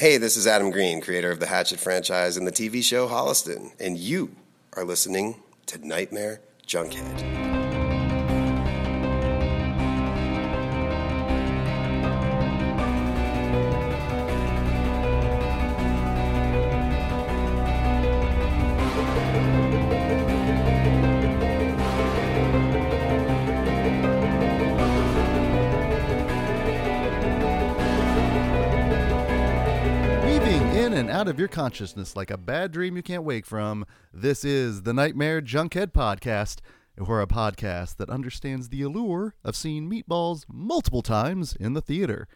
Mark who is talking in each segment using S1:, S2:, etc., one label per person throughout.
S1: Hey, this is Adam Green, creator of the Hatchet franchise and the TV show Holliston, and you are listening to Nightmare Junkhead.
S2: Your consciousness like a bad dream you can't wake from, this is the Nightmare Junkhead Podcast. We're a podcast that understands the allure of seeing meatballs multiple times in the theater.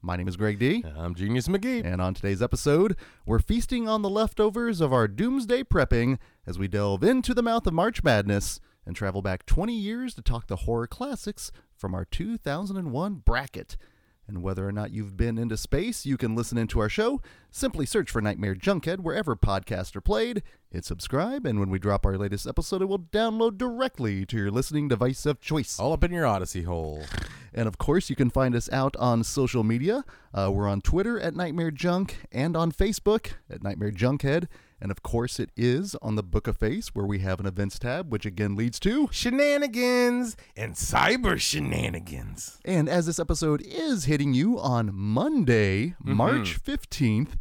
S2: My name is Greg D.
S3: I'm Genius McGee.
S2: And on today's episode, we're feasting on the leftovers of our doomsday prepping as we delve into the mouth of March Madness and travel back 20 years to talk the horror classics from our 2001 bracket. And whether or not you've been into space, you can listen into our show. Simply search for Nightmare Junkhead wherever podcasts are played. Hit subscribe, and when we drop our latest episode, it will download directly to your listening device of choice.
S3: All up in your Odyssey hole.
S2: And of course, you can find us out on social media. Uh, we're on Twitter at Nightmare Junk and on Facebook at Nightmare Junkhead. And of course, it is on the Book of Face where we have an events tab, which again leads to.
S3: Shenanigans and cyber shenanigans.
S2: And as this episode is hitting you on Monday, March 15th,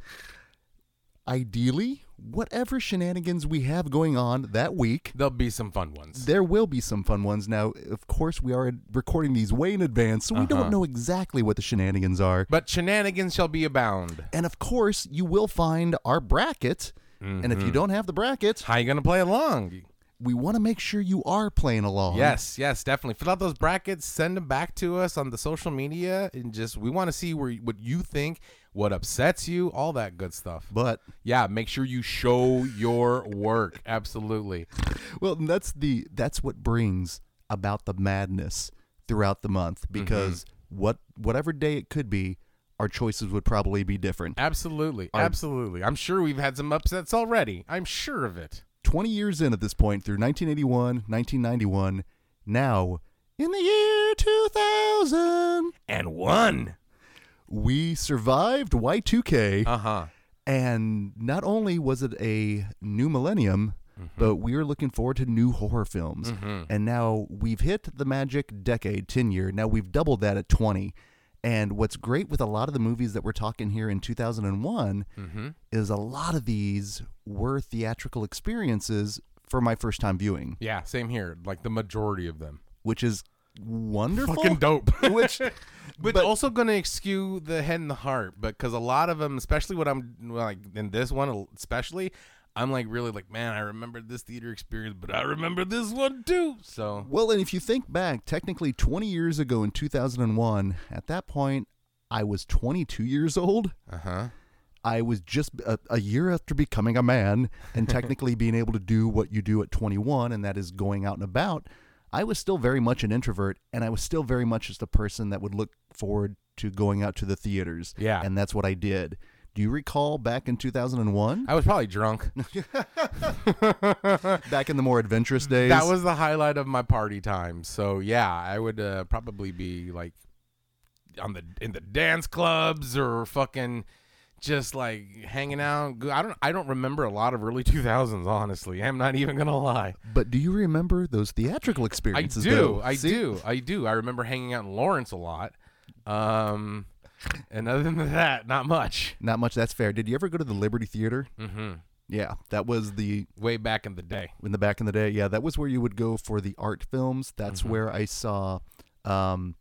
S2: ideally, whatever shenanigans we have going on that week,
S3: There'll be some fun ones.
S2: there will be some fun ones. Now, of course, we are recording these way in advance, so we
S3: Uh-huh.
S2: don't know exactly what the shenanigans are.
S3: But shenanigans shall be abound.
S2: And of course, you will find our bracket. And
S3: Mm-hmm.
S2: if you don't have the brackets,
S3: How you gonna play along?
S2: we want to make sure you are playing along.
S3: Yes, yes, definitely. Fill out those brackets, send them back to us on the social media, and just we want to see where what you think, what upsets you, all that good stuff.
S2: But
S3: Yeah, make sure you show your work. Absolutely.
S2: well, that's the that's what brings about the madness throughout the month
S3: Mm-hmm.
S2: because what whatever day it could be, our choices would probably be different.
S3: Absolutely. Absolutely. I'm sure we've had some upsets already. I'm sure of it.
S2: 20 years in at this point through 1981, 1991, now in the year 2000,
S3: And one.
S2: we survived Y2K.
S3: Uh huh.
S2: And not only was it a new millennium, but we are looking forward to new horror films. And now we've hit the magic decade, 10 year. Now we've doubled that at 20. And what's great with a lot of the movies that we're talking here in 2001 mm-hmm. is a lot of these were theatrical experiences for my first time viewing,
S3: Yeah, same here. Like the majority of them.
S2: which is wonderful.
S3: Fucking dope.
S2: Which,
S3: but, also gonna skew the head and the heart but because a lot of them, especially what I'm like in this one, especially, I'm like really like, man, I remember this theater experience, but I remember this one too. So
S2: Well, and if you think back, technically 20 years ago in 2001, at that point, I was 22 years old.
S3: uh huh.
S2: I was just a, a year after becoming a man and technically being able to do what you do at 21, and that is going out and about. I was still very much an introvert, and I was still very much just a person that would look forward to going out to the theaters.
S3: Yeah.
S2: And that's what I did. Do you recall back in 2001,
S3: I was probably drunk.
S2: back in the more adventurous days?
S3: that was the highlight of my party time. So yeah, I would uh, probably be like on the in the dance clubs or fucking just like hanging out. I don't I don't remember a lot of early 2000s honestly. I'm not even going to lie.
S2: But do you remember those theatrical experiences?
S3: I do.
S2: though?
S3: I
S2: See?
S3: do. I do. I remember hanging out in Lawrence a lot. Um and other than that, not much.
S2: Not much. That's fair. Did you ever go to the Liberty Theater?
S3: Mhm.
S2: Yeah, that was the
S3: Way back in the day.
S2: in the back in the day. Yeah, that was where you would go for the art films. That's where I saw um,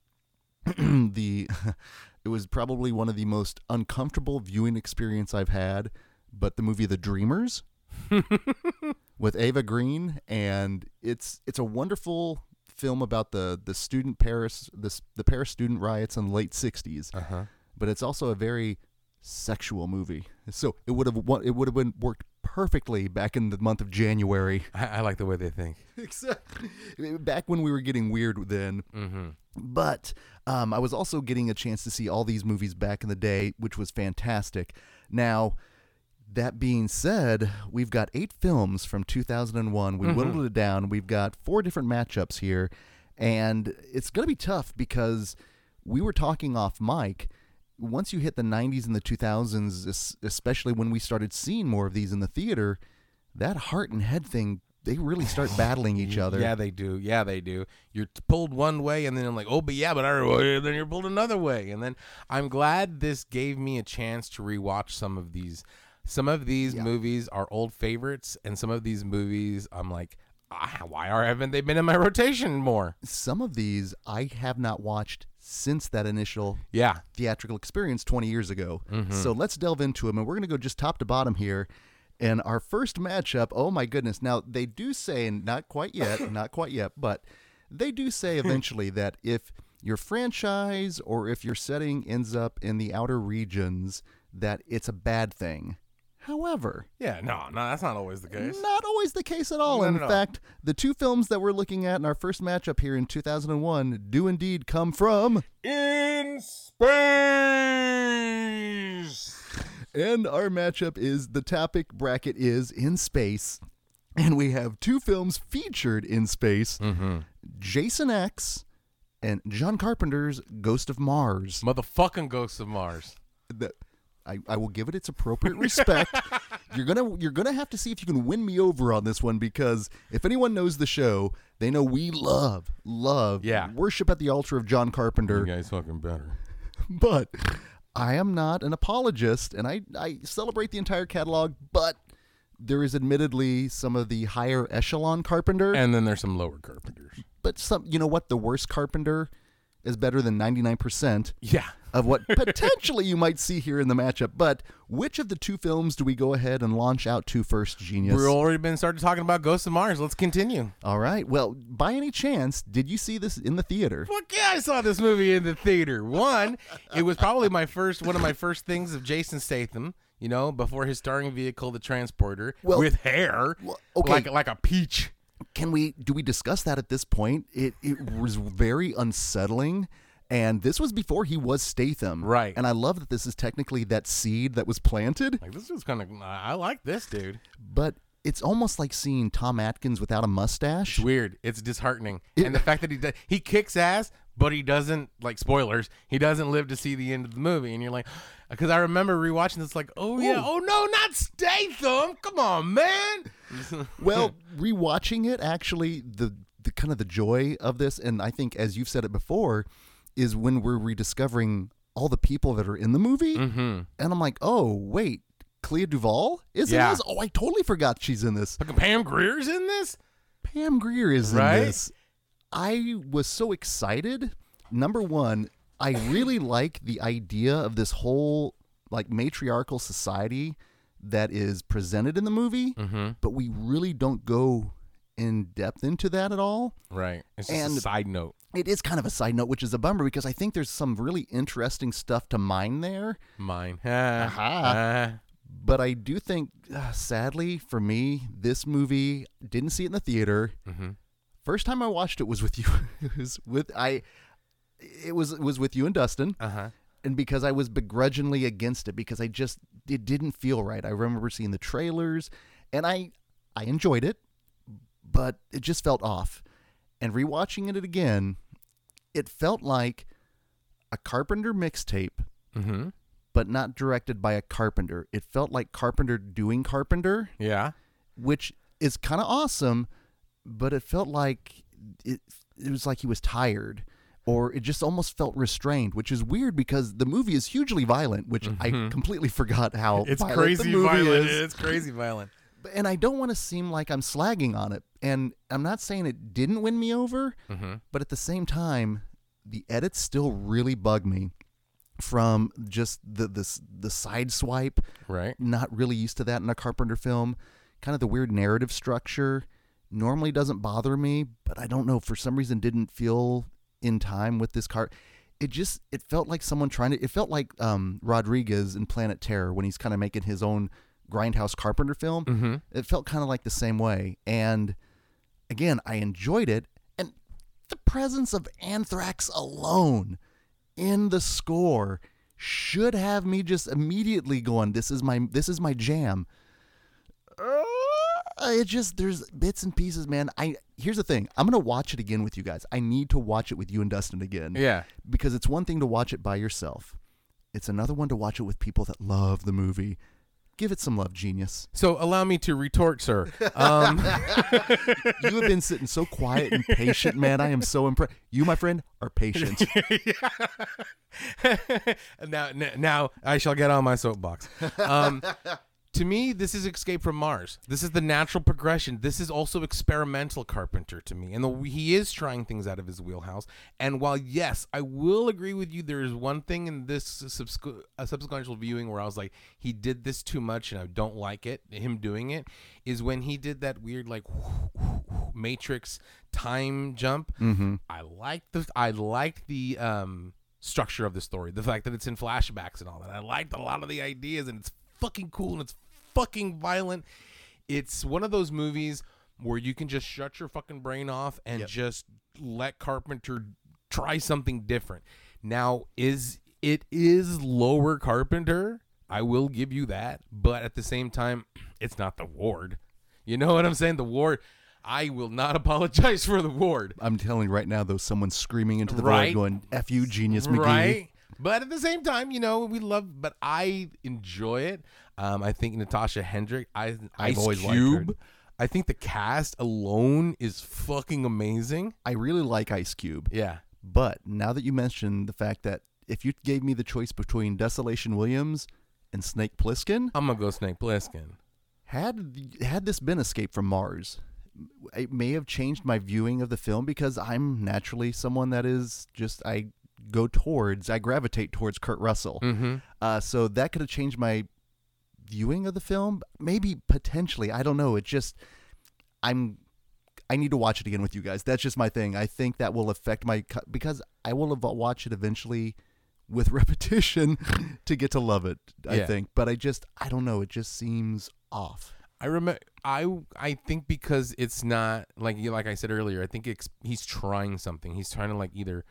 S2: the. it was probably one of the most uncomfortable viewing experience I've had. But the movie The Dreamers with Eva Green, and it's it's a wonderful film about the the student Paris this the Paris student riots in the late '60s.
S3: Uh-huh.
S2: But it's also a very sexual movie. So it would have it would have been worked perfectly back in the month of January.
S3: I, I like the way they think. Exactly.
S2: Back when we were getting weird then.
S3: Mm-hmm.
S2: But um, I was also getting a chance to see all these movies back in the day, which was fantastic. Now, that being said, we've got eight films from 2001. We mm-hmm. whittled it down. We've got four different matchups here, and it's going to be tough because we were talking off mic. once you hit the 90s and the 2000s, especially when we started seeing more of these in the theater, that heart and head thing, they really start battling each other.
S3: Yeah, they do. Yeah, they do. You're pulled one way, and then I'm like, oh, but yeah, but I, then you're pulled another way, and then I'm glad this gave me a chance to rewatch some of these. Some of these
S2: Yeah.
S3: movies are old favorites, and some of these movies I'm like, ah, why are haven't they been in my rotation more?
S2: Some of these I have not watched since that initial
S3: Yeah,
S2: theatrical experience 20 years ago.
S3: Mm-hmm.
S2: So let's delve into them, and we're going to go just top to bottom here. And our first matchup, oh my goodness. Now, they do say, and not quite yet, not quite yet, but they do say eventually that if your franchise or if your setting ends up in the outer regions, that it's a bad thing. However,
S3: yeah. No, no, that's not always the case.
S2: not always the case at all.
S3: No,
S2: in
S3: no, no.
S2: fact, the two films that we're looking at in our first matchup here in 2001 do indeed come from
S3: In space.
S2: And our matchup is the topic bracket is in space. And we have two films featured in space
S3: Mm-hmm.
S2: Jason X and John Carpenter's Ghost of Mars.
S3: Motherfucking Ghost of Mars.
S2: The- I, I will give it its appropriate respect. you're gonna you're gonna have to see if you can win me over on this one because if anyone knows the show, they know we love, love,
S3: Yeah.
S2: worship at the altar of John Carpenter.
S3: guys fucking better.
S2: but I am not an apologist, and I, I celebrate the entire catalog, but there is admittedly some of the higher echelon Carpenter,
S3: And then there's some lower carpenters.
S2: but some, you know what? The worst Carpenter is better than 99%
S3: Yeah.
S2: Of what potentially you might see here in the matchup. But which of the two films do we go ahead and launch out to first, Genius?
S3: We're already been started talking about Ghosts of Mars. Let's continue.
S2: All right. Well, by any chance, did you see this in the theater?
S3: Fuck yeah, I saw this movie in the theater. One, it was probably my first one of my first things of Jason Statham, you know, before his starring vehicle, the transporter,
S2: Well-
S3: with hair.
S2: Well, okay.
S3: Like like a peach.
S2: can we do we discuss that at this point it it was very unsettling and this was before he was Statham
S3: Right.
S2: and I love that this is technically that seed that was planted
S3: Like this is kind of I like this dude.
S2: but it's almost like seeing Tom Atkins without a mustache
S3: It's weird. It's disheartening. and the fact that he does, he kicks ass, but he doesn't like spoilers. He doesn't live to see the end of the movie, and you're like, because I remember rewatching this, like, oh yeah, oh no, not Statham. Come on, man.
S2: well rewatching it actually the the kind of the joy of this and I think as you've said it before is when we're rediscovering all the people that are in the movie
S3: mm-hmm.
S2: and I'm like oh wait Clea Duvall is
S3: Yeah.
S2: in this oh I totally forgot she's in this
S3: Fucking Pam Grier's in this.
S2: Pam Grier is
S3: Right?
S2: in this. I was so excited. Number one, I really like the idea of this whole like matriarchal society that is presented in the movie,
S3: Mm-hmm.
S2: but we really don't go in depth into that at all.
S3: Right. It's just
S2: And-
S3: a side note.
S2: It is kind of a side note, which is a bummer because I think there's some really interesting stuff to mine there.
S3: Mine.
S2: Aha. But I do think, uh, sadly for me, this movie didn't see it in the theater.
S3: mm-hmm.
S2: First time I watched it was with you. it was with I. It was it was with you and Dustin,
S3: Uh huh.
S2: and because I was begrudgingly against it because I just it didn't feel right. I remember seeing the trailers, and I I enjoyed it, but it just felt off. And rewatching it again, it felt like a Carpenter mixtape,
S3: Mm-hmm.
S2: but not directed by a Carpenter. It felt like Carpenter doing Carpenter
S3: Yeah.
S2: which is kind of awesome, but it felt like it it was like he was tired or it just almost felt restrained, which is weird because the movie is hugely violent, which I completely forgot how
S3: It's
S2: violent
S3: crazy violent.
S2: is.
S3: It's crazy violent.
S2: And I don't want to seem like I'm slagging on it. And I'm not saying it didn't win me over,
S3: Mm-hmm.
S2: but at the same time, the edits still really bug me from just the the the side swipe
S3: Right.
S2: not really used to that in a Carpenter film. Kind of the weird narrative structure normally doesn't bother me, but I don't know for some reason didn't feel in time with this car. It just it felt like someone trying to. It felt like um, Rodriguez in Planet Terror when he's kind of making his own grindhouse Carpenter film.
S3: Mm-hmm.
S2: It felt kind of like the same way, and again, I enjoyed it. And the presence of Anthrax alone in the score should have me just immediately going, "This is my this is my jam." Uh, it just there's bits and pieces, man. I here's the thing. I'm gonna watch it again with you guys. I need to watch it with you and Dustin again
S3: Yeah.
S2: because it's one thing to watch it by yourself. it's another one to watch it with people that love the movie. Give it some love, genius.
S3: So allow me to retort, sir. Um,
S2: You have been sitting so quiet and patient, man. I am so impressed. You, my friend, are patient.
S3: now, now I shall get on my soapbox. Um, to me, this is Escape from Mars. This is the natural progression. This is also experimental Carpenter to me, and the, he is trying things out of his wheelhouse. And while yes, I will agree with you, there is one thing in this uh, subsequential viewing where I was like, he did this too much, and I don't like it. Him doing it is when he did that weird like Matrix time jump. Mm-hmm. I liked the I liked the um structure of the story. The fact that it's in flashbacks and all that. I liked a lot of the ideas and it's fucking cool and it's fucking violent. It's one of those movies where you can just shut your fucking brain off and just let Carpenter try something different. Now, is it is lower Carpenter? I will give you that, but at the same time, it's not the Ward. You know what I'm saying? The Ward. I will not apologize for the Ward.
S2: I'm telling you right now, though, someone's screaming into the
S3: Right.
S2: void going, F you, genius McGee.
S3: Right. But at the same time, you know, we love, but I enjoy it. Um, I think Natasha Henstridge, I, Ice
S2: always liked
S3: Cube.
S2: her.
S3: I think the cast alone is fucking amazing.
S2: I really like Ice Cube.
S3: Yeah.
S2: But now that you mentioned the fact that if you gave me the choice between Desolation Williams and Snake Plissken,
S3: I'm gonna go Snake Plissken.
S2: had had this been Escape from Mars, it may have changed my viewing of the film because I'm naturally someone that is just I go towards I gravitate towards Kurt Russell.
S3: Mm-hmm.
S2: Uh, so that could have changed my viewing of the film. Maybe potentially, I don't know. It just I'm I need to watch it again with you guys. That's just my thing. I think that will affect my because I will have watch it eventually with repetition to get to love it. I
S3: Yeah.
S2: think, but I just I don't know. It just seems off.
S3: I remember. I I think because it's not like like I said earlier. I think it's, he's trying something. He's trying to like either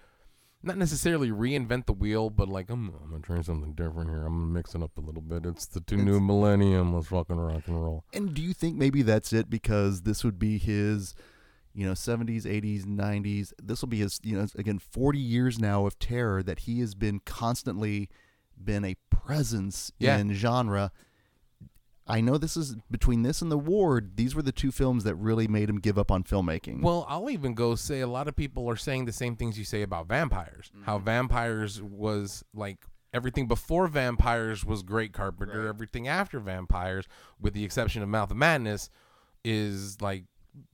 S3: not necessarily reinvent the wheel, but like I'm, I'm gonna try something different here. I'm gonna mix it up a little bit. It's the two new millennium. Let's fucking rock and roll.
S2: And do you think maybe that's it because this would be his, you know, 70s, 80s, 90s? This will be his, you know, again, 40 years now of terror that he has been constantly been a presence
S3: Yeah.
S2: in genre. I know this is between this and The Ward, these were the two films that really made him give up on filmmaking.
S3: Well, I'll even go say a lot of people are saying the same things you say about vampires. Mm-hmm. How vampires was like everything before vampires was great Carpenter. Everything after vampires, with the exception of Mouth of Madness, is like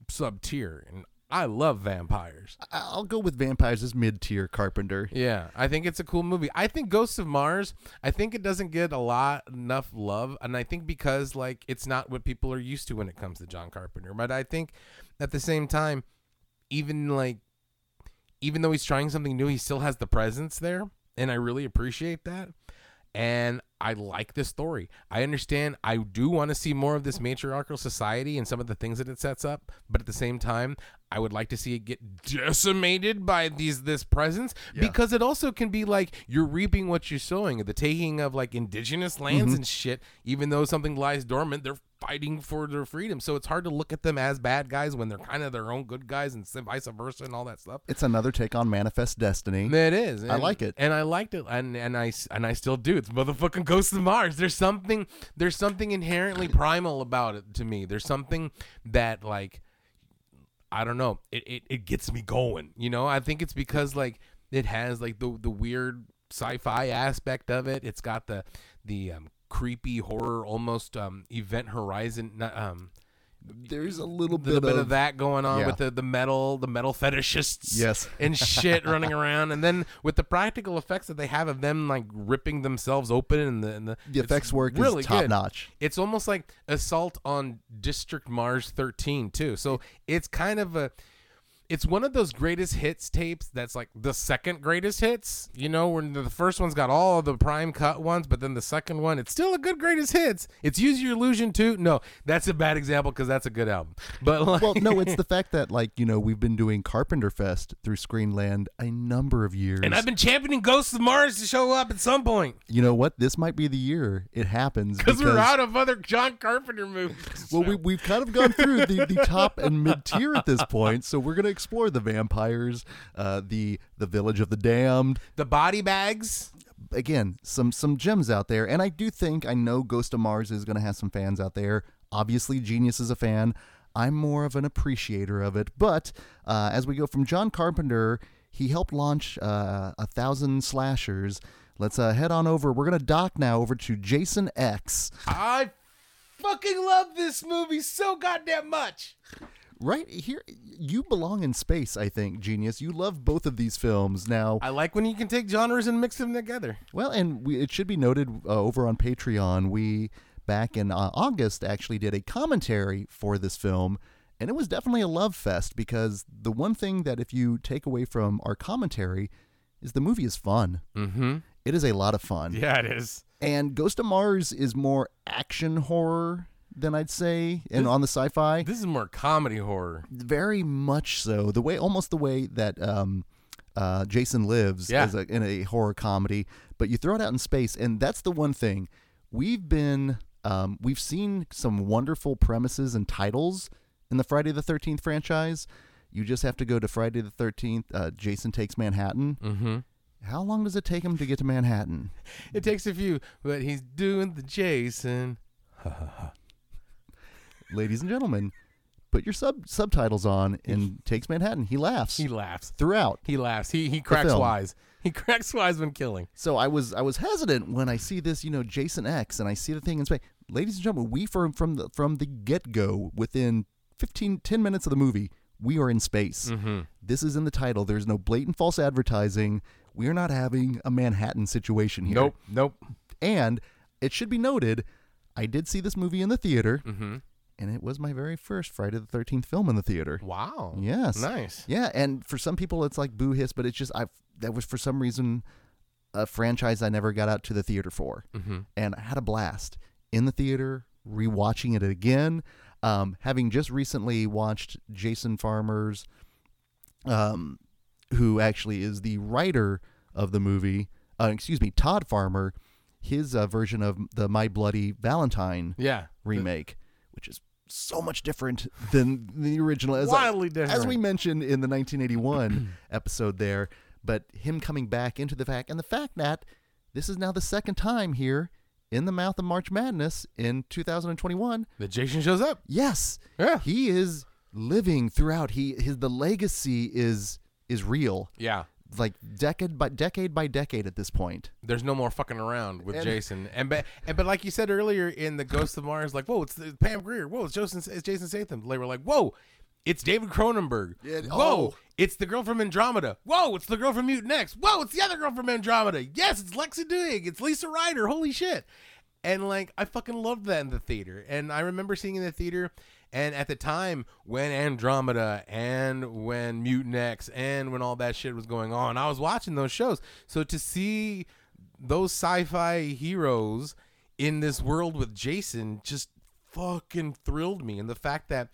S3: sub tier. And I love vampires.
S2: I'll go with Vampires as mid tier Carpenter.
S3: Yeah, I think it's a cool movie. I think Ghosts of Mars, I think it doesn't get a lot enough love, and I think because like it's not what people are used to when it comes to John Carpenter. But I think at the same time, even like even though he's trying something new, he still has the presence there, and I really appreciate that. And I like this story. I understand. I do want to see more of this matriarchal society and some of the things that it sets up, but at the same time, I would like to see it get decimated by these this presence because it also can be like you're reaping what you're sowing. The taking of like indigenous lands mm-hmm. and shit. Even though something lies dormant, they're fighting for their freedom. So it's hard to look at them as bad guys when they're kind of their own good guys and vice versa and all that stuff.
S2: It's another take on Manifest Destiny.
S3: It is.
S2: I like it.
S3: and I liked it, and and I and I still do. It's motherfucking Ghost of Mars. There's something there's something inherently primal about it to me. There's something that like I don't know. It it, it gets me going. You know. I think it's because like it has like the the weird sci-fi aspect of it. It's got the the um, creepy horror, almost um, Event Horizon. not, Um,
S2: There's a little
S3: little
S2: bit,
S3: bit of that going on
S2: yeah.
S3: with the, the metal the metal fetishists
S2: Yes.
S3: and shit running around and then with the practical effects that they have of them like ripping themselves open and the and the,
S2: The effects work
S3: really
S2: is top
S3: good.
S2: notch.
S3: it's almost like assault on district mars 13 too so it's kind of a it's one of those greatest hits tapes that's like the second greatest hits you know when the first one's got all of the prime cut ones but then the second one it's still a good greatest hits. It's use your illusion too. No that's a bad example because that's a good album. But like,
S2: well, no, it's the fact that like you know we've been doing Carpenter Fest through Screenland a number of years.
S3: and i've been championing ghosts of mars to show up at some point.
S2: You know what? This might be the year it happens
S3: because we're out of other john carpenter movies.
S2: Well, we, we've kind of gone through the, the top and mid tier at this point, so we're going to explore the vampires, uh, the the village of the damned,
S3: the body bags
S2: again, some some gems out there, and I do think I know Ghost of Mars is going to have some fans out there. Obviously, Genius is a fan. I'm more of an appreciator of it. But uh, as we go from John Carpenter, he helped launch uh, a thousand slashers. Let's uh, head on over. We're gonna dock now over to Jason X.
S3: I fucking love this movie so goddamn much.
S2: Right here, you belong in space. I think, Genius. You love both of these films now.
S3: I like when you can take genres and mix them together.
S2: Well, and we, it should be noted uh, over on Patreon, we back in uh, August actually did a commentary for this film, and it was definitely a love fest because the one thing that if you take away from our commentary is the movie is fun.
S3: Mm-hmm.
S2: It is a lot of fun.
S3: Yeah, it is.
S2: And Ghost of Mars is more action horror than I'd say, and on the sci-fi,
S3: This is more comedy horror.
S2: very much so. The way, almost the way that um, uh, Jason lives
S3: Yeah.
S2: as a, in a horror comedy, but you throw it out in space, and that's the one thing we've been. Um, we've seen some wonderful premises and titles in the Friday the Thirteenth franchise. You just have to go to Friday the Thirteenth. Uh, Jason takes Manhattan.
S3: Mm-hmm.
S2: How long does it take him to get to Manhattan?
S3: It takes a few, but he's doing the Jason.
S2: Ladies and gentlemen, put your sub subtitles on and takes Manhattan. He laughs
S3: He laughs.
S2: throughout.
S3: He laughs. He he cracks
S2: film.
S3: wise. He cracks wise when killing.
S2: So I was I was hesitant when I see this, you know, Jason X, and I see the thing in space. Ladies and gentlemen, we from from the from the get go, within 15, 10 minutes of the movie, we are in space.
S3: Mm-hmm.
S2: This is in the title. There's no blatant false advertising. We are not having a Manhattan situation here.
S3: Nope. Nope.
S2: And it should be noted, I did see this movie in the theater,
S3: Mm-hmm.
S2: And it was my very first Friday the Thirteenth film in the theater.
S3: Wow.
S2: Yes.
S3: Nice.
S2: Yeah, and for some people it's like boo hiss, but it's just I that was for some reason a franchise I never got out to the theater for,
S3: Mm-hmm.
S2: and I had a blast in the theater rewatching it again. Um, having just recently watched Jason Farmer's, um, who actually is the writer of the movie. Uh, excuse me, Todd Farmer, his uh, version of the My Bloody Valentine
S3: Yeah.
S2: remake, which is so much different than the original. As I-
S3: Wildly different.
S2: as we mentioned in the 1981 episode there, but him coming back into the fact and the fact that this is now the second time here in the mouth of March Madness in 2021.
S3: The Jason shows up.
S2: Yes,
S3: Yeah.
S2: he is living throughout. He his the legacy is is real,
S3: Yeah.
S2: Like decade by decade by decade at this point.
S3: There's no more fucking around with
S2: And-
S3: Jason. And but and but like you said earlier in the Ghost of Mars, like whoa, it's the, Pam Grier. Whoa, it's Jason. It's Jason Statham. They were like, whoa, it's David Cronenberg.
S2: Yeah,
S3: whoa,
S2: oh.
S3: it's the girl from Andromeda. Whoa, it's the girl from Mutant X. Whoa, it's the other girl from Andromeda. Yes, it's Lexa Doig. It's Lisa Ryder. Holy shit. And like I fucking loved that in the theater. And I remember seeing in the theater. And at the time when Andromeda and when Mutant X and when all that shit was going on, I was watching those shows. So to see those sci-fi heroes in this world with Jason just fucking thrilled me. And the fact that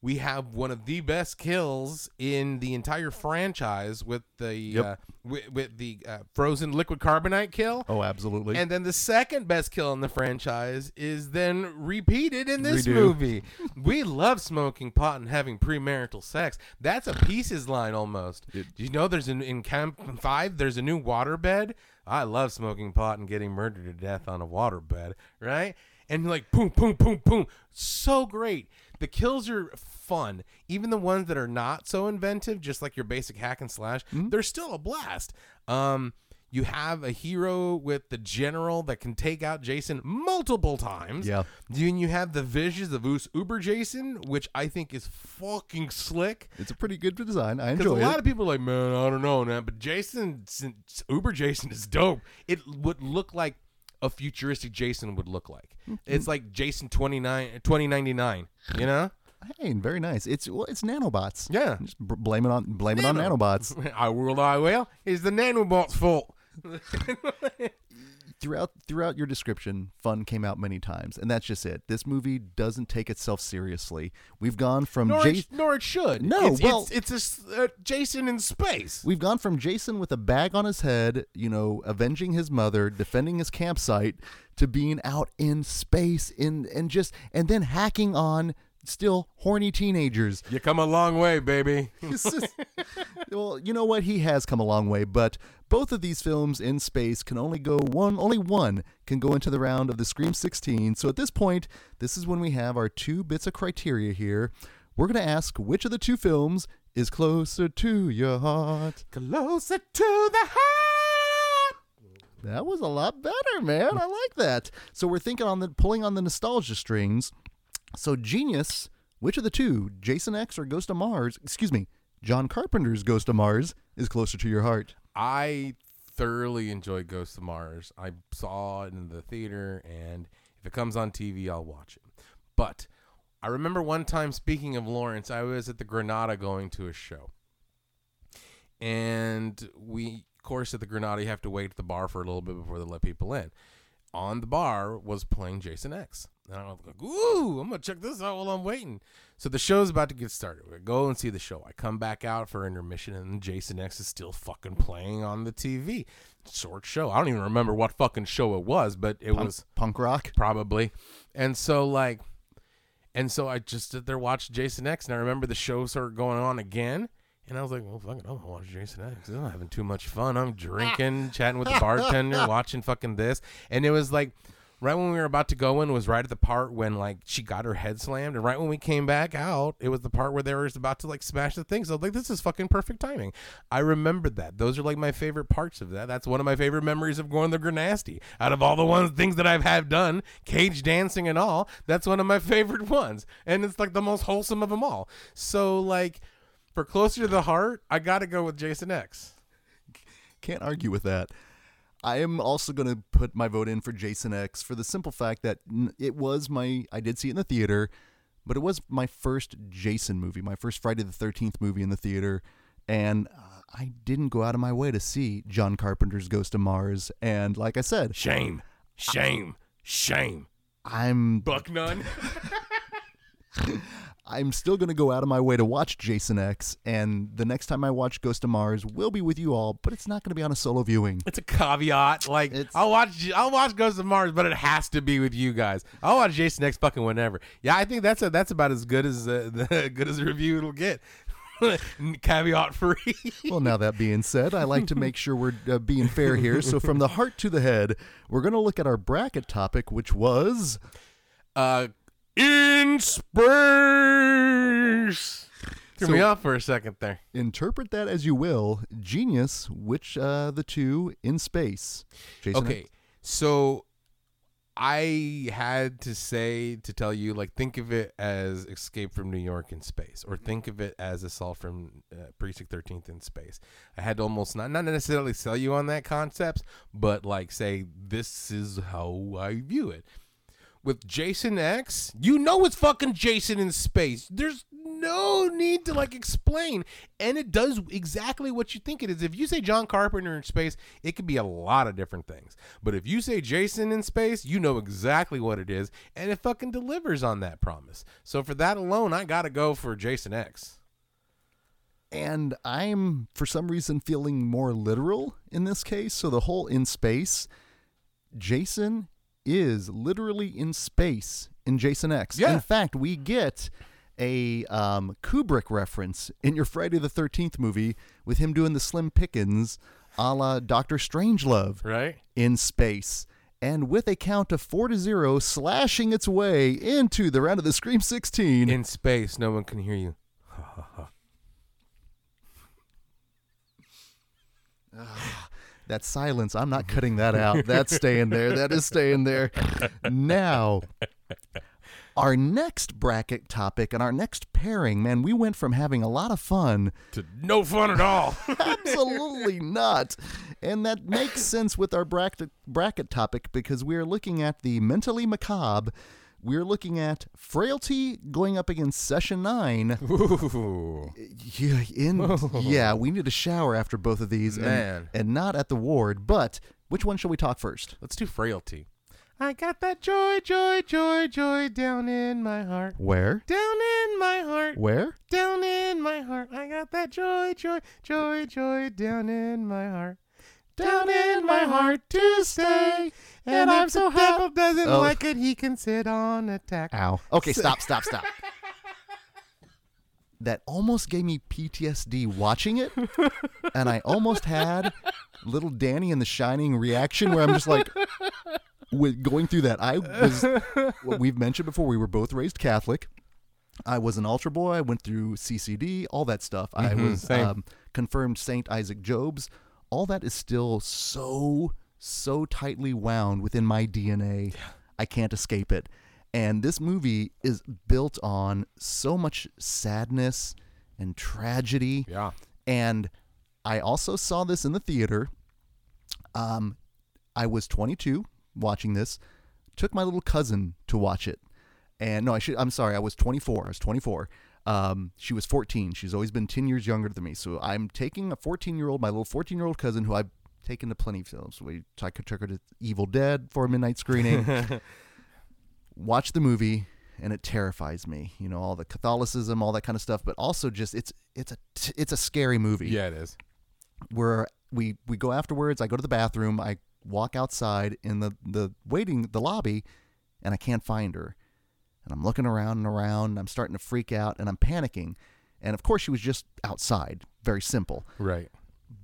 S3: we have one of the best kills in the entire franchise with the uh, with, with the uh, frozen liquid carbonite kill.
S2: Oh, absolutely.
S3: And then the second best kill in the franchise is then repeated in this
S2: Redo.
S3: movie. we love smoking pot and having premarital sex. That's a pieces line almost. Do you know there's an in Camp Five? There's a new waterbed. I love smoking pot and getting murdered to death on a waterbed, right? And like boom, boom, boom, boom. So great. The kills are fun. Even the ones that are not so inventive, just like your basic hack and slash,
S2: Mm-hmm.
S3: they're still a blast. Um, you have a hero with the general that can take out Jason multiple times.
S2: Yeah.
S3: Then you have the visions of Uber Jason, which I think is fucking slick.
S2: it's a pretty good design. I
S3: Because a
S2: enjoy it.
S3: lot of people are like, man, I don't know, man. But Jason, since Uber Jason is dope. It would look like a futuristic Jason would look like.
S2: Mm-hmm.
S3: It's like Jason 29, 2099, you know?
S2: Hey, very nice. It's well, it's nanobots.
S3: Yeah.
S2: Just b- blame it on blame it on nanobots.
S3: I will, I will. It's the nanobot's fault.
S2: throughout throughout your description, fun came out many times, and that's just it. This movie doesn't take itself seriously. We've gone from
S3: Nor,
S2: Jas-
S3: it, nor it should.
S2: No,
S3: it's,
S2: well-
S3: it's, it's a uh, Jason in space.
S2: We've gone from Jason with a bag on his head, you know, avenging his mother, defending his campsite, to being out in space in and just and then hacking on still horny teenagers.
S3: You come a long way, baby.
S2: Well, you know what? He has come a long way, but both of these films in space can only go one, only one can go into the round of the Scream 16. So at this point, this is when we have our two bits of criteria here. We're going to ask which of the two films is closer to your heart.
S3: Closer to the heart.
S2: That was a lot better, man. I like that. So we're thinking on the pulling on the nostalgia strings. So Genius, which of the two, Jason X or Ghost of Mars, excuse me, John Carpenter's Ghost of Mars is closer to your heart?
S3: I thoroughly enjoy Ghost of Mars. I saw it in the theater, and if it comes on TV, I'll watch it. But I remember one time, speaking of Lawrence, I was at the Granada going to a show. And we, of course, at the Granada, you have to wait at the bar for a little bit before they let people in. On the bar was playing Jason X. And I'm like, ooh, I'm going to check this out while I'm waiting. So the show's about to get started. We go and see the show. I come back out for intermission, and Jason X is still fucking playing on the TV. Short show. I don't even remember what fucking show it was, but it
S2: Punk,
S3: was
S2: punk rock.
S3: probably. And so like, and so I just stood there watched Jason X, and I remember the show started going on again. And I was like, well, fuck it, I'm gonna watch Jason X. I'm having too much fun. I'm drinking, chatting with the bartender, watching fucking this. And it was like, right when we were about to go in was right at the part when like she got her head slammed. And right when we came back out, it was the part where they were about to like smash the thing. So like, this is fucking perfect timing. I remembered that. Those are like my favorite parts of that. That's one of my favorite memories of going to Granasty. Out of all the ones things that I've had done, cage dancing and all, that's one of my favorite ones. And it's like the most wholesome of them all. So like for closer to the heart, I got to go with Jason X.
S2: Can't argue with that. I am also going to put my vote in for Jason X for the simple fact that it was my, I did see it in the theater, but it was my first Jason movie, my first Friday the 13th movie in the theater. And uh, I didn't go out of my way to see John Carpenter's Ghost of Mars. And like I said,
S3: Shame, shame, shame.
S2: I'm
S3: Buck none.
S2: I'm still going to go out of my way to watch Jason X, and the next time I watch Ghost of Mars we'll be with you all, but it's not going to be on a solo viewing.
S3: It's a caveat. Like
S2: It's-
S3: I'll watch, I'll watch Ghost of Mars, but it has to be with you guys. I'll watch Jason X fucking whenever. Yeah, I think that's a, that's about as good as uh, the good as a review it'll get. caveat free.
S2: Well, now that being said, I like to make sure we're uh, being fair here. So, from the heart to the head, we're going to look at our bracket topic, which was
S3: uh, in space. Threw me off for a second there.
S2: interpret that as you will. Genius, which uh, the two in space? Jason
S3: Okay, so I had to say to tell you like think of it as Escape from New York in space, or think of it as Assault from uh, Precinct Thirteenth in space. I had to almost not not necessarily sell you on that concept, but like say this is how I view it. With Jason X, you know it's fucking Jason in space. There's no need to like explain, and it does exactly what you think it is. If you say John Carpenter in space, it could be a lot of different things. But if you say Jason in space, you know exactly what it is, and it fucking delivers on that promise. So for that alone, I gotta go for Jason X.
S2: and I'm for some reason feeling more literal in this case. So the whole in space, Jason is literally in space in Jason X.
S3: Yeah.
S2: In fact, we get a um, Kubrick reference in your Friday the Thirteenth movie with him doing the Slim Pickens, a la Doctor Strangelove
S3: Right?
S2: in space. And with a count of four to zero, slashing its way into the round of the Scream 16.
S3: In space, no one can hear you.
S2: That silence, I'm not cutting that out. That's staying there. That is staying there. Now, our next bracket topic and our next pairing, man, we went from having a lot of fun.
S3: To no fun at all.
S2: Absolutely not. And that makes sense with our bracket, bracket topic because we are looking at the mentally macabre. We're looking at frailty going up against session nine.
S3: Ooh.
S2: Yeah, in yeah, we need a shower after both of these, and-
S3: Man.
S2: and, not at the ward. But which one shall we talk first?
S3: Let's do frailty. I got that joy, joy, joy, joy down in my heart.
S2: Where?
S3: Down in my heart.
S2: Where?
S3: Down in my heart. I got that joy, joy, joy, joy down in my heart. Down in my heart to stay. And I'm so happy doesn't
S2: Oh.
S3: like it, he can sit on a tack.
S2: Ow. Okay, stop, stop, stop. that almost gave me PTSD watching it, and I almost had little Danny in The Shining reaction where I'm just like, with going through that. I was, what we've mentioned before, we were both raised Catholic. I was an altar boy. I went through CCD, all that stuff. I
S3: Mhm,
S2: was um, confirmed Saint Isaac Jogues. All that is still so so tightly wound within my DNA. I can't escape it. And this movie is built on so much sadness and tragedy.
S3: Yeah.
S2: And I also saw this in the theater. Um, I was 22 watching this. Took my little cousin to watch it, and no, I should. I'm sorry. I was 24. I was 24. Um, she was 14. She's always been 10 years younger than me. So I'm taking a 14 year old, my little 14 year old cousin, who I've taken to plenty of films. We I took her to Evil Dead for a midnight screening. watch the movie and it terrifies me you know all the catholicism all that kind of stuff but also just it's it's a t- it's a scary movie
S3: Yeah, it is.
S2: where we we go afterwards i go to the bathroom i walk outside in the the waiting the lobby and i can't find her and i'm looking around and around and i'm starting to freak out and i'm panicking and of course she was just outside very simple
S3: Right.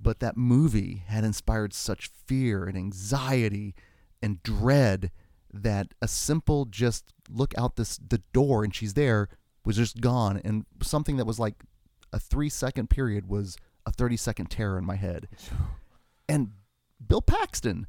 S2: But that movie had inspired such fear and anxiety and dread that a simple just look out this the door and she's there was just gone and something that was like a 3 second period was a 30 second terror in my head and Bill Paxton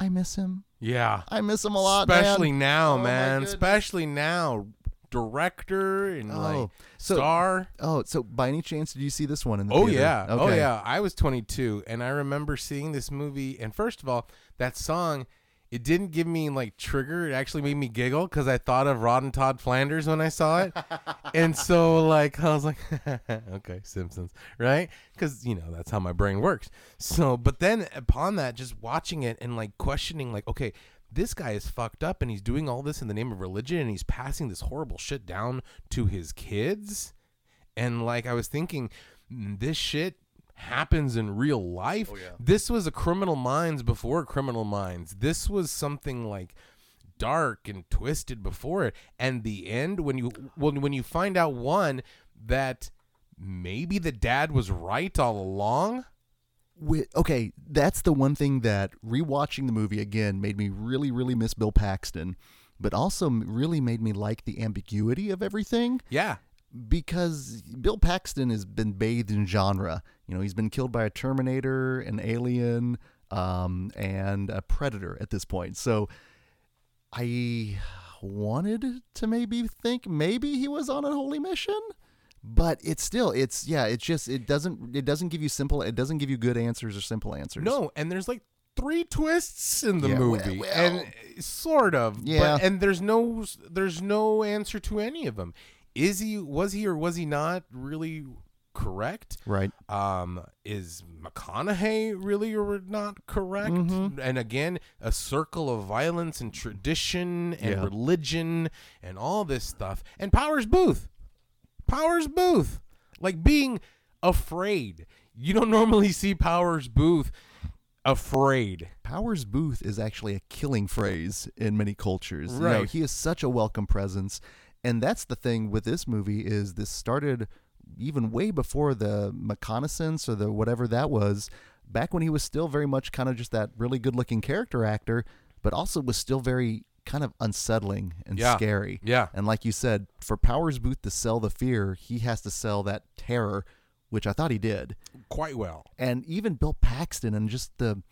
S2: I miss him
S3: Yeah.
S2: I miss him a lot man.
S3: Especially now,
S2: Oh,
S3: man. Especially now. Director and
S2: Oh,
S3: like
S2: so-
S3: star.
S2: oh so by any chance did you see this one in the
S3: Oh
S2: theater?
S3: yeah. Oh yeah. I was 22 and I remember seeing this movie and first of all, that song it didn't give me like trigger. It actually made me giggle because I thought of Rod and Todd Flanders when I saw it, and so like I was like, okay, Simpsons, right? Because you know that's how my brain works. So, but then upon that, just watching it and like questioning, like, okay, this guy is fucked up and he's doing all this in the name of religion and he's passing this horrible shit down to his kids, and like I was thinking, mm, this shit happens in real life. This was a criminal minds before criminal minds. This was something like dark and twisted before it. And the end when you when when you find out one that maybe the dad was right all along.
S2: Wi- okay, that's the one thing that rewatching the movie again made me really, really miss Bill Paxton, but also really made me like the ambiguity of everything
S3: Yeah.
S2: because Bill Paxton has been bathed in genre. You know, he's been killed by a Terminator, an alien, um, and a predator at this point. So I wanted to maybe think maybe he was on a holy mission but it's still it's yeah it's just it doesn't it doesn't give you simple it doesn't give you good answers or simple answers
S3: No, and there's like three twists in the
S2: Yeah,
S3: movie,
S2: well-
S3: and sort of,
S2: Yeah.
S3: But, and there's no there's no answer to any of them. Is he was he or was he not really correct?
S2: right
S3: Um, is McConaughey really or not correct?
S2: Mm-hmm.
S3: And again, a circle of violence and tradition and
S2: Yeah.
S3: religion and all this stuff. And Powers Boothe, Powers Boothe, like being afraid. You don't normally see Powers Boothe afraid.
S2: Powers Boothe is actually a killing phrase in many cultures. You know,
S3: Right.
S2: he is such a welcome presence. And that's the thing with this movie is this started even way before the reconnaissance or the whatever that was, back when he was still very much kind of just that really good looking character actor, but also was still very kind of unsettling and
S3: Yeah.
S2: scary.
S3: Yeah.
S2: And like you said, for Powers Boothe to sell the fear, he has to sell that terror, which I thought he did.
S3: Quite well.
S2: And even Bill Paxton and just the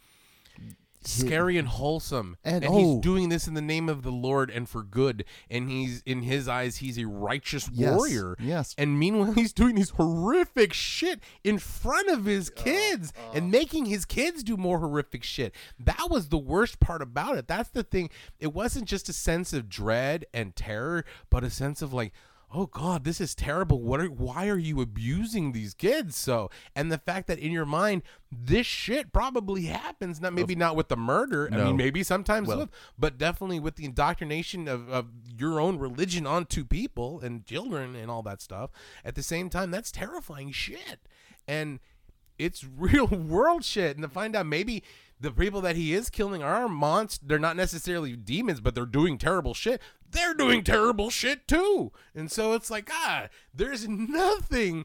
S3: Scary and wholesome.
S2: And-
S3: And, he's
S2: oh.
S3: doing this in the name of the Lord and for good. And he's in his eyes, he's a righteous
S2: Yes,
S3: warrior.
S2: yes.
S3: And meanwhile, he's doing these horrific shit in front of his kids uh. and making his kids do more horrific shit. That was the worst part about it. That's the thing. It wasn't just a sense of dread and terror, but a sense of like, oh God, this is terrible. What are why are you abusing these kids so? And the fact that in your mind, this shit probably happens. Not maybe not with the murder. I mean, maybe sometimes
S2: Well-
S3: with, but definitely with the indoctrination of, of your own religion onto people and children and all that stuff. At the same time, that's terrifying shit. And it's real world shit. And to find out maybe the people that he is killing are monsters. They're not necessarily demons, but they're doing terrible shit. They're doing terrible shit too. And so it's like, ah, there's nothing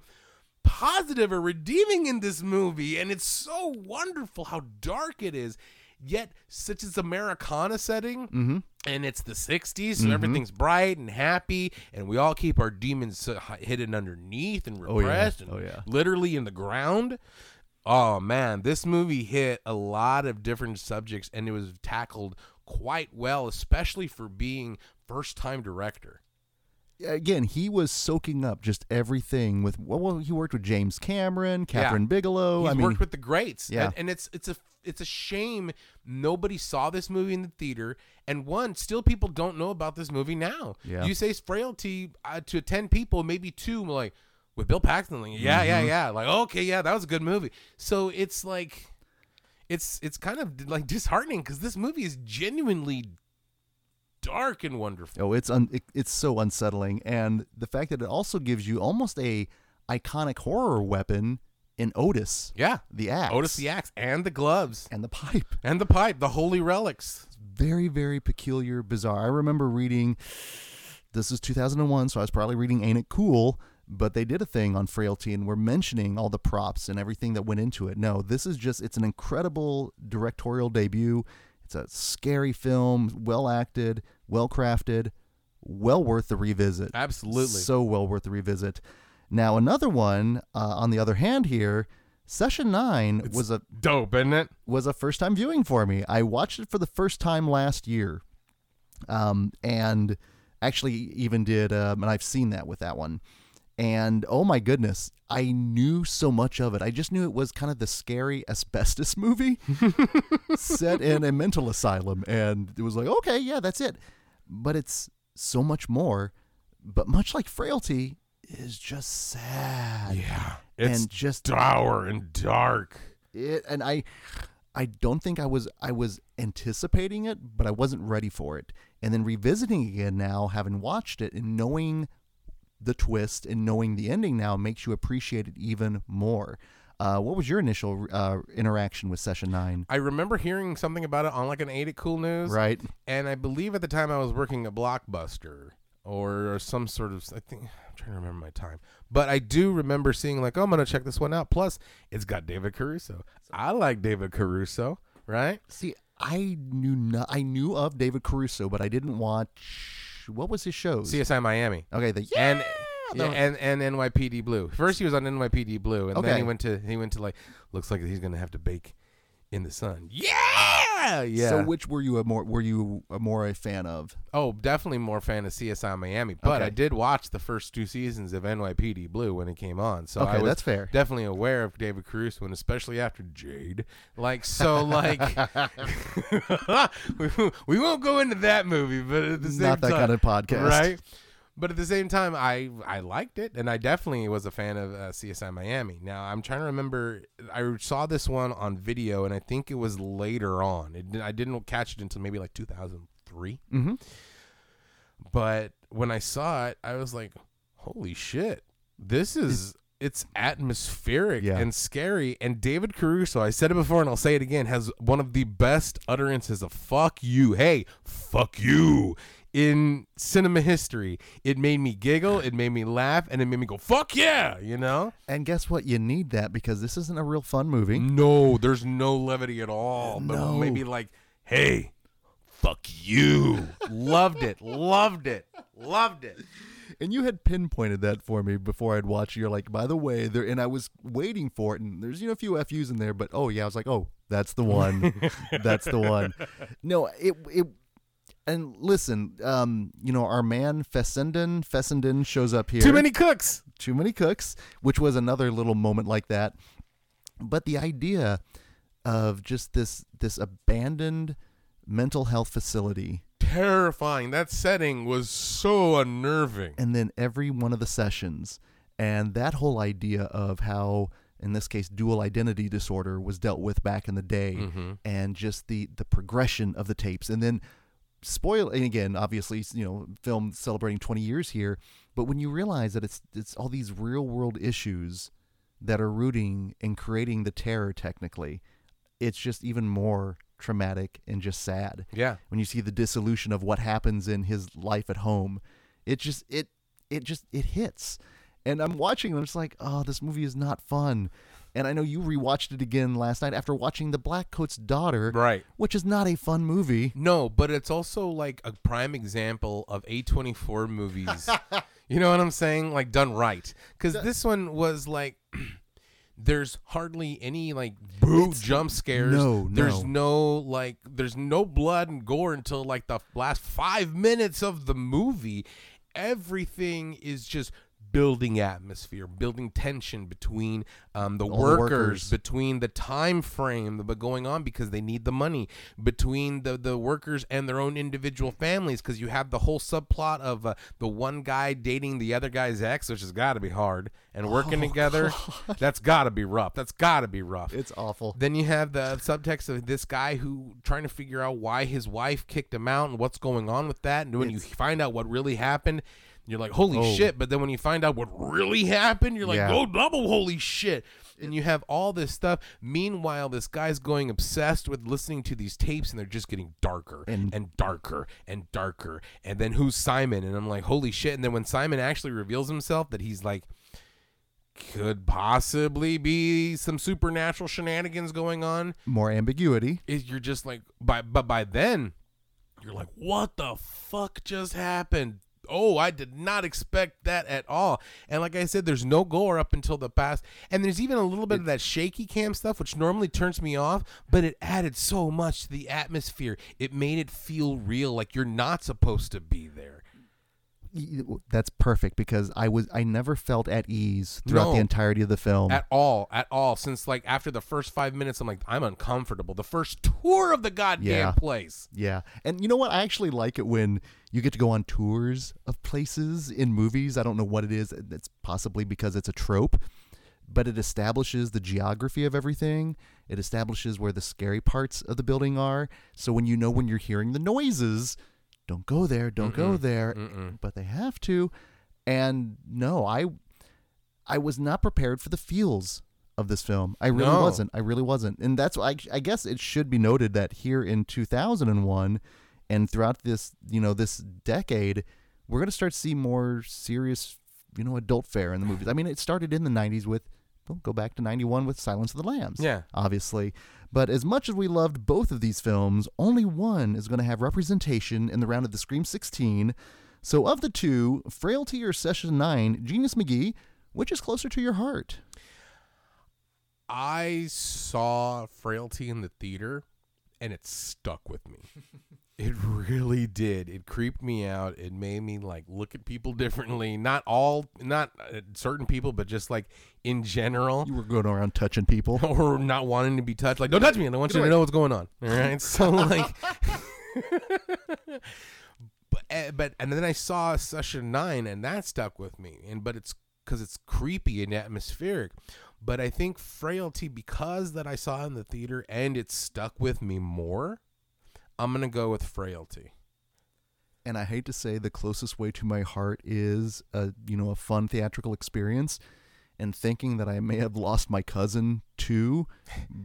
S3: positive or redeeming in this movie. And it's so wonderful how dark it is. Yet, such as Americana setting
S2: Mm-hmm.
S3: and it's the 60s, so everything's bright and happy, and we all keep our demons uh, hidden underneath and
S2: Oh, yeah.
S3: repressed and
S2: Oh, yeah.
S3: literally in the ground. Oh man, this movie hit a lot of different subjects and it was tackled quite well, especially for being first time director.
S2: again, he was soaking up just everything with well, he worked with James Cameron, Kathryn Bigelow.
S3: He's
S2: I mean,
S3: worked with the greats.
S2: Yeah.
S3: And, and it's it's a it's a shame nobody saw this movie in the theater. And one, still people don't know about this movie now.
S2: Yeah.
S3: You say frailty uh, to ten people, maybe two, like with Bill Paxton. Like, yeah,
S2: Mm-hmm.
S3: yeah, yeah. Like, okay, yeah, that was a good movie. So it's like, it's it's kind of like disheartening because this movie is genuinely dark and wonderful.
S2: oh, it's un, it, it's so unsettling, and the fact that it also gives you almost a iconic horror weapon in Otis,
S3: Yeah,
S2: the axe,
S3: Otis the axe and the gloves
S2: and the pipe.
S3: and the pipe, the holy relics.
S2: very very peculiar bizarre i remember reading this is 2001 so i was probably reading ain't it cool but they did a thing on frailty and we're mentioning all the props and everything that went into it no this is just it's an incredible directorial debut it's a scary film well acted well crafted well worth the revisit
S3: Absolutely.
S2: so well worth the revisit now another one uh, on the other hand here session 9 was a
S3: Dope, isn't it?
S2: was a first time viewing for me. I watched it for the first time last year, um, and actually even did, um, and I've seen that with that one. And oh my goodness, I knew so much of it. I just knew it was kind of the scary asbestos movie set in a mental asylum, and it was like, okay, yeah, that's it. But it's so much more. But much like Frailty, is just sad.
S3: Yeah. It's
S2: and just
S3: dour and dark.
S2: it and i i don't think i was i was anticipating it but i wasn't ready for it and then revisiting again now having watched it and knowing the twist and knowing the ending now makes you appreciate it even more uh, what was your initial uh, interaction with session 9
S3: I remember hearing something about it on like an Ain't It Cool News.
S2: right
S3: And I believe at the time I was working at Blockbuster or some sort of I think I'm trying to remember my time. But I do remember seeing like, oh, I'm gonna check this one out. Plus, it's got David Caruso. I like David Caruso, right?
S2: see i knew not i knew of david caruso but i didn't watch what was his shows
S3: CSI Miami.
S2: okay the yeah,
S3: and yeah, and and NYPD Blue. First he was on NYPD Blue, and then he went to he went to like looks like he's gonna have to bake in the sun. Yeah, yeah.
S2: so which were you a more were you a more a fan of
S3: oh, definitely more fan of CSI Miami, but
S2: Okay.
S3: I did watch the first two seasons of NYPD Blue when it came on. So I
S2: Okay,
S3: was
S2: that's fair.
S3: Definitely aware of David Caruso, and especially after Jade. Like so, like we, we won't go into that movie, but at the same
S2: Not that
S3: time,
S2: kind of podcast.
S3: right? But at the same time, I I liked it, and I definitely was a fan of uh, CSI Miami. Now I'm trying to remember. I saw this one on video, and I think it was later on. It, I didn't catch it until maybe like 2003.
S2: mm-hmm.
S3: But when I saw it, I was like, "Holy shit! This is." It's atmospheric
S2: Yeah.
S3: and scary. And David Caruso, I said it before and I'll say it again, has one of the best utterances of fuck you. Hey, fuck you in cinema history. It made me giggle, it made me laugh, and it made me go, fuck yeah, you know?
S2: And guess what? You need that because this isn't a real fun movie.
S3: No, there's no levity at all. But
S2: No.
S3: maybe like, hey, fuck you. loved it, loved it, loved it.
S2: And you had pinpointed that for me before I'd watch. You're like, by the way, there, and I was waiting for it. And there's you know a few FUs in there, but oh yeah, I was like, oh, that's the one, that's the one. No, it it. And listen, um, you know, our man Fessenden Fessenden shows up here.
S3: Too many cooks.
S2: too many cooks, which was another little moment like that. But the idea of just this this abandoned mental health facility
S3: Terrifying. That setting was so unnerving.
S2: and then every one of the sessions and that whole idea of how in this case dual identity disorder was dealt with back in the day
S3: Mhm.
S2: and just the the progression of the tapes and then spoil and again obviously you know film celebrating 20 years here but when you realize that it's it's all these real world issues that are rooting and creating the terror technically it's just even more traumatic and just sad.
S3: Yeah.
S2: when you see the dissolution of what happens in his life at home it just it it just it hits. And i'm watching and i'm just like oh this movie is not fun and i know you rewatched it again last night after watching the Blackcoat's daughter
S3: Right.
S2: which is not a fun movie
S3: No, but it's also like a prime example of A24 movies. you know what I'm saying? Like done right. Cuz this one was like there's hardly any like boo jump scares.
S2: no,
S3: There's
S2: no.
S3: no like there's no blood and gore until like the last 5 minutes of the movie. Everything is just building atmosphere, building tension between um, the,
S2: All the
S3: workers,
S2: workers.
S3: between the time frame that going on because they need the money, between the, the workers and their own individual families because you have the whole subplot of uh, the one guy dating the other guy's ex, which has got to be hard, and working together. That's got to be rough. That's got to be rough.
S2: it's awful
S3: Then you have the subtext of this guy who trying to figure out why his wife kicked him out and what's going on with that. And when you find out what really happened, you're like, holy
S2: Oh.
S3: shit. But then when you find out what really happened, you're like,
S2: Yeah.
S3: oh, double holy shit. And you have all this stuff. Meanwhile, this guy's going obsessed with listening to these tapes and they're just getting darker
S2: And-
S3: and, darker and darker. And then who's Simon? And I'm like, holy shit. And then when Simon actually reveals himself that he's like, could possibly be some supernatural shenanigans going on
S2: more ambiguity
S3: is you're just like by but by then you're like what the fuck just happened oh i did not expect that at all. And like i said there's no gore up until the past. And there's even a little bit of that shaky cam stuff which normally turns me off but it added so much to the atmosphere. It made it feel real like you're not supposed to be there
S2: that's perfect because I was I never felt at ease throughout
S3: No.
S2: the entirety of the film.
S3: at all at all since like after the first five minutes i'm like i'm uncomfortable the first tour of the goddamn
S2: Yeah.
S3: place
S2: yeah, and you know what? I actually like it when you get to go on tours of places in movies. I don't know what it is. It's possibly because it's a trope, but it establishes the geography of everything. It establishes where the scary parts of the building are. So when you know when you're hearing the noises, don't go there, don't go there. But they have to. And no, I I was not prepared for the feels of this film. I really
S3: No.
S2: wasn't. I really wasn't. And that's why I, I guess it should be noted that here in 2001 and throughout this, you know, this decade, we're going to start to see more serious, you know, adult fare in the movies. I mean, it started in the 90s with well, go back to 91 with Silence of the Lambs.
S3: Yeah.
S2: Obviously. But as much as we loved both of these films, only one is going to have representation in the round of the Scream 16. So of the two, Frailty or Session 9, Genius McGee, which is closer to your heart?
S3: I saw Frailty in the theater and it stuck with me. it really did. It creeped me out. It made me like look at people differently. Not all, not uh, certain people, but just like in general.
S2: You were going around touching people.
S3: or not wanting to be touched. Like, don't touch me. I want you to know what's going on. All right. So like, but eh, but and then I saw Session Nine, and that stuck with me. And but it's because it's creepy and atmospheric. But I think Frailty, because that I saw in the theater and it stuck with me more, I'm gonna go with Frailty.
S2: and I hate to say the closest way to my heart is a you know a fun theatrical experience and thinking that I may have lost my cousin to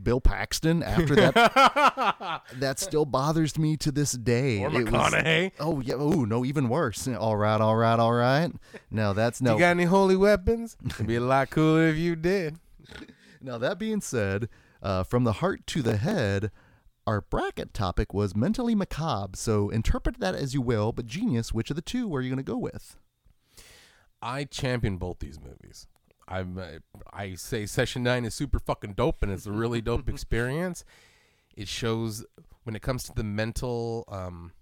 S2: Bill Paxton after that that still bothers me to this day.
S3: Or
S2: It was-
S3: McConaughey.
S2: oh yeah, oh no, even worse. All right, all right, all right. No, that's no.
S3: You got any holy weapons? It'd be a lot cooler if you did.
S2: Now, that being said, uh, from the heart to the head, our bracket topic was mentally macabre. So interpret that as you will, but genius, which of the two are you going to go with?
S3: I champion both these movies. I'm uh, I say Session Nine is super fucking dope, and it's a really dope experience. It shows when it comes to the mental um,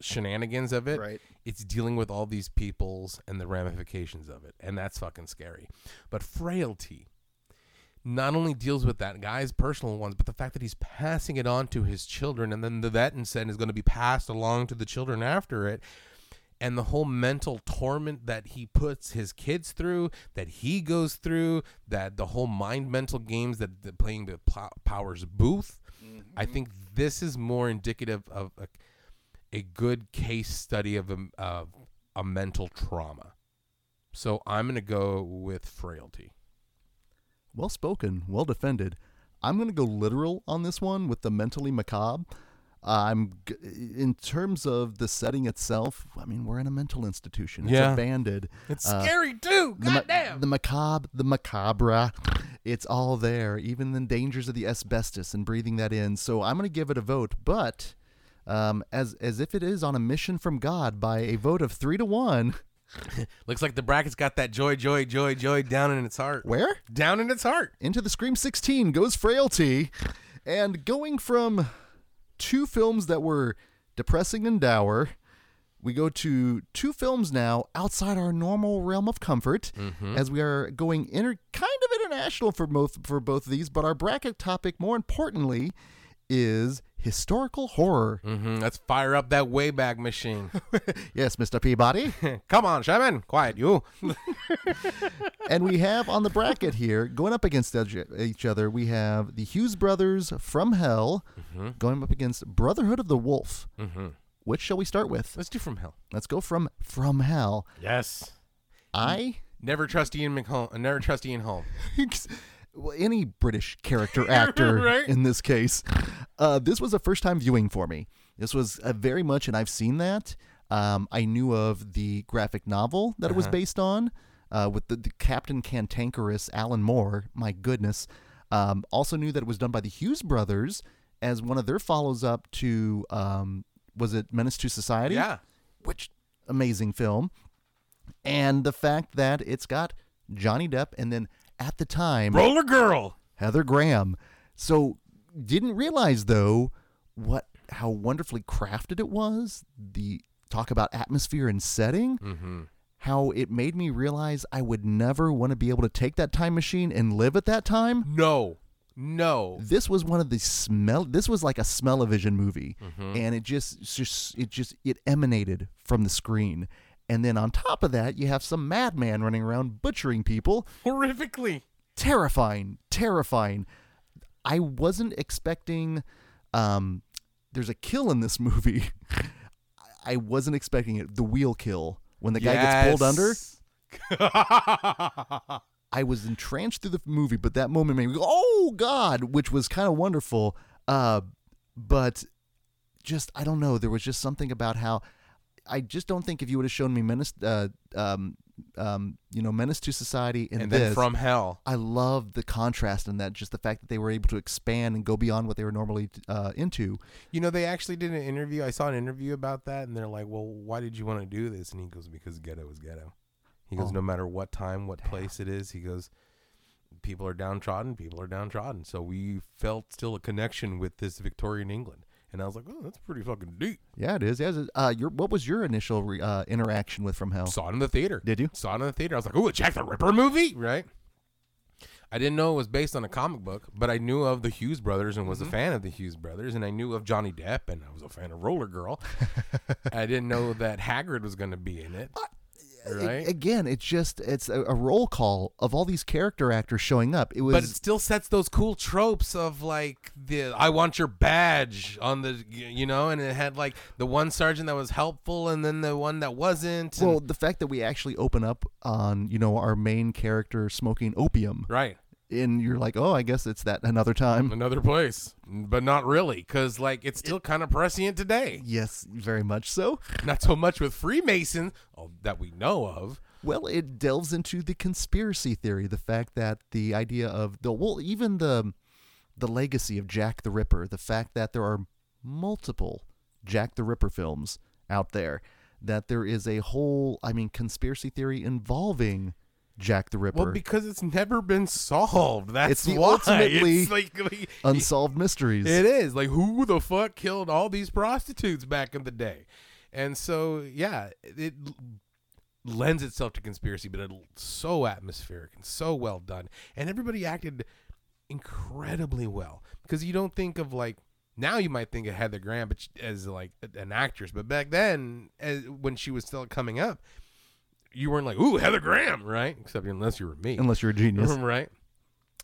S3: shenanigans of it.
S2: Right.
S3: It's dealing with all these peoples and the ramifications of it, and that's fucking scary. But frailty not only deals with that guy's personal ones, but the fact that he's passing it on to his children, and then the that instead is going to be passed along to the children after it and the whole mental torment that he puts his kids through, that he goes through, that the whole mind mental games that, playing the pl- Powers Boothe. I mm-hmm. think this is more indicative of a, a good case study of a, of a mental trauma. So I'm going to go with frailty.
S2: Well spoken, well defended. I'm going to go literal on this one with the mentally macabre. I'm in terms of the setting itself. I mean, we're in a mental institution. It's
S3: Yeah.
S2: abandoned.
S3: It's
S2: Uh,
S3: scary too.
S2: the, ma-
S3: Goddamn.
S2: the macabre, the macabre, it's all there. Even the dangers of the asbestos and breathing that in. So I'm going to give it a vote, but um, as as if it is on a mission from God by a vote of three to one.
S3: Looks like the bracket's got that joy, joy, joy, joy down in its heart.
S2: Where
S3: Down in its heart.
S2: into the Scream 16 goes Frailty, and going from two films that were depressing and dour. We go to two films now outside our normal realm of comfort, mm-hmm. as we are going inter- kind of international for both for both of these. But our bracket topic, more importantly, is historical horror.
S3: Mm-hmm. Let's fire up that Wayback Machine.
S2: yes, Mr. Peabody.
S3: Come on, Shaman. Quiet, you.
S2: and we have on the bracket here, going up against each- other, we have the Hughes brothers from Hell going up against Brotherhood of the Wolf.
S3: Mm-hmm.
S2: Which shall we start with?
S3: Let's do From Hell.
S2: Let's go from From Hell.
S3: Yes.
S2: I
S3: Never trust Ian McHolm. Never trust Ian Holm.
S2: well, any British character actor
S3: Right.
S2: in this case. Uh, this was a first time viewing for me. This was very much, and I've seen that. Um, I knew of the graphic novel that it was based on uh, with the, the Captain Cantankerous Alan Moore. My goodness. Um, also knew that it was done by the Hughes brothers as one of their follows up to, um, was it Menace to Society?
S3: Yeah.
S2: which amazing film. And the fact that it's got Johnny Depp and then at the time
S3: Roller Girl.
S2: Heather Graham. So didn't realize though what how wonderfully crafted it was. The talk about atmosphere and setting.
S3: Mm-hmm.
S2: How it made me realize I would never want to be able to take that time machine and live at that time.
S3: No. No.
S2: This was one of the smell. This was like a smell-o-vision movie,
S3: Mm-hmm.
S2: and it just, just, it just, it emanated from the screen. And then on top of that, you have some madman running around butchering people.
S3: Horrifically.
S2: Terrifying, terrifying. I wasn't expecting. Um, there's a kill in this movie. I wasn't expecting it. The wheel kill when the guy gets pulled under. I was entranced through the movie, but that moment made me go, "Oh God," which was kind of wonderful. Uh, but just I don't know. There was just something about how I just don't think if you would have shown me Menace, uh, um, um, you know, Menace to Society and,
S3: and
S2: this,
S3: then From Hell.
S2: I love the contrast in that. Just the fact that they were able to expand and go beyond what they were normally uh, into.
S3: You know, they actually did an interview. I saw an interview about that, and they're like, "Well, why did you want to do this?" And he goes, "Because ghetto is ghetto." He goes,
S2: Oh.
S3: "No matter what time, what place it is," he goes, "People are downtrodden. People are downtrodden." So we felt still a connection with this Victorian England, and I was like, "Oh, that's pretty fucking deep."
S2: Yeah, it is. Yeah, uh, your what was your initial re, uh, interaction with From Hell?
S3: Saw it in the theater.
S2: Did you?
S3: Saw it in the theater. I was like, "Oh, a Jack the Ripper movie, right?" I didn't know it was based on a comic book, but I knew of the Hughes brothers and was a fan of the Hughes brothers, and I knew of Johnny Depp, and I was a fan of Roller Girl. I didn't know that Hagrid was going to be in it. Right.
S2: again, it's just it's a, a roll call of all these character actors showing up. It was
S3: but it still sets those cool tropes of like the I want your badge on the you know, and it had like the one sergeant that was helpful and then the one that wasn't. and-
S2: well the fact that we actually open up on you know our main character smoking opium,
S3: right.
S2: And you're like, oh, I guess it's that another time.
S3: Another place, but not really, because like it's still kind of prescient today.
S2: Yes, very much so.
S3: Not so much with Freemasons oh, that we know of.
S2: Well, it delves into the conspiracy theory, the fact that the idea of the well, even the the legacy of Jack the Ripper, the fact that there are multiple Jack the Ripper films out there, that there is a whole, I mean, conspiracy theory involving Jack the Ripper,
S3: Well, because it's never been solved. That's
S2: It's the
S3: why.
S2: ultimately
S3: It's like, like-
S2: unsolved mysteries.
S3: It is like who the fuck killed all these prostitutes back in the day, and so yeah, it lends itself to conspiracy, but it's so atmospheric and so well done, and everybody acted incredibly well because you don't think of like now you might think of Heather Graham but as like an actress, but back then as, when she was still coming up, you weren't like ooh Heather Graham, right? Except unless you were me,
S2: Unless you're a genius.
S3: right?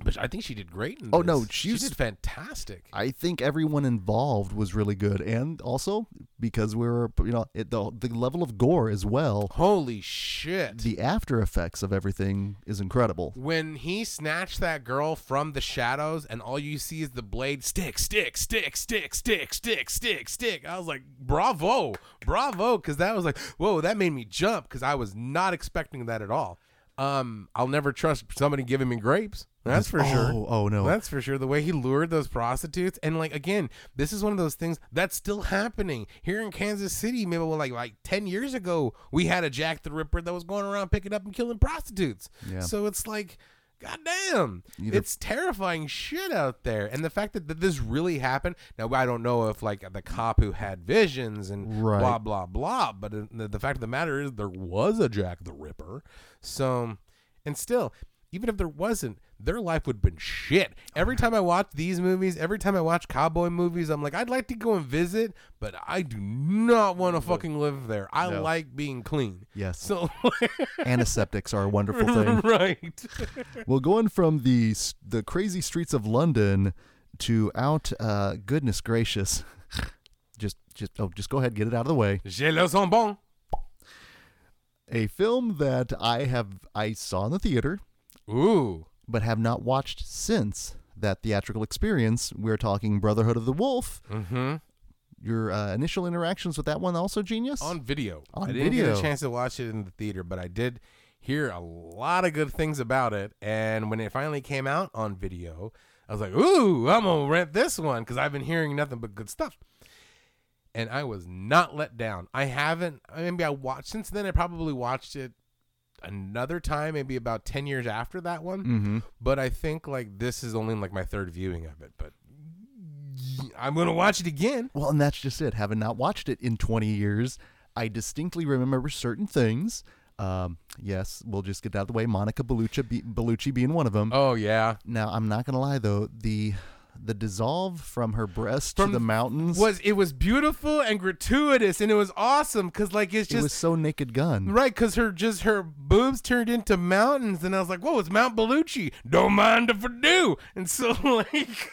S3: But I think she did great.
S2: oh
S3: this. no,
S2: she
S3: did fantastic.
S2: I think everyone involved was really good, and also because we were, you know, it, the the level of gore as well.
S3: Holy shit!
S2: The after effects of everything is incredible.
S3: When he snatched that girl from the shadows, and all you see is the blade stick, stick, stick, stick, stick, stick, stick, stick. I was like, bravo, bravo, because that was like, whoa, that made me jump because I was not expecting that at all um i'll never trust somebody giving me grapes that's for sure
S2: Oh, oh no.
S3: that's for sure. The way he lured those prostitutes, and like again, this is one of those things that's still happening here in Kansas City. Maybe well, like like ten years ago, we had a Jack the Ripper that was going around picking up and killing prostitutes.
S2: Yeah.
S3: So it's like, goddamn,
S2: Either-
S3: it's terrifying shit out there. And the fact that, that this really happened. Now I don't know if like the cop who had visions and
S2: Right.
S3: blah blah blah, but uh, the, the fact of the matter is there was a Jack the Ripper. So, and still. Even if there wasn't, their life would have been shit. Every time I watch these movies, every time I watch cowboy movies, I'm like, I'd like to go and visit, but I do not want to fucking live there. I
S2: No.
S3: like being clean.
S2: yes,
S3: So,
S2: antiseptics are a wonderful thing.
S3: right.
S2: well, going from the s- the crazy streets of London to out, uh, goodness gracious, just just oh, just go ahead, get it out of the way.
S3: J'ai le son bon.
S2: A film that I have I saw in the theater,
S3: Ooh.
S2: but have not watched since that theatrical experience. We're talking Brotherhood of the Wolf.
S3: Mm-hmm.
S2: Your uh, initial interactions with that one also genius.
S3: On video.
S2: On
S3: I didn't get a chance to watch it in the theater, but I did hear a lot of good things about it. And when it finally came out on video, I was like, ooh, I'm going to rent this one because I've been hearing nothing but good stuff. And I was not let down. I haven't, maybe I watched, since then I probably watched it another time, maybe about 10 years after that one.
S2: mm-hmm.
S3: But I think like this is only like my third viewing of it. But I'm going to watch it again.
S2: Well, and that's just it. Having not watched it in 20 years, I distinctly remember certain things. Um, yes, we'll just get out of the way. Monica Bellucci, be, Bellucci being one of them.
S3: Oh, yeah.
S2: Now, I'm not gonna lie though the the dissolve from her breast
S3: From
S2: to the mountains.
S3: was it was beautiful and gratuitous and it was awesome because like it's
S2: it
S3: just
S2: was so naked gun.
S3: right because her just her boobs turned into mountains and I was like whoa it's Mount Bellucci don't mind if I do. And so like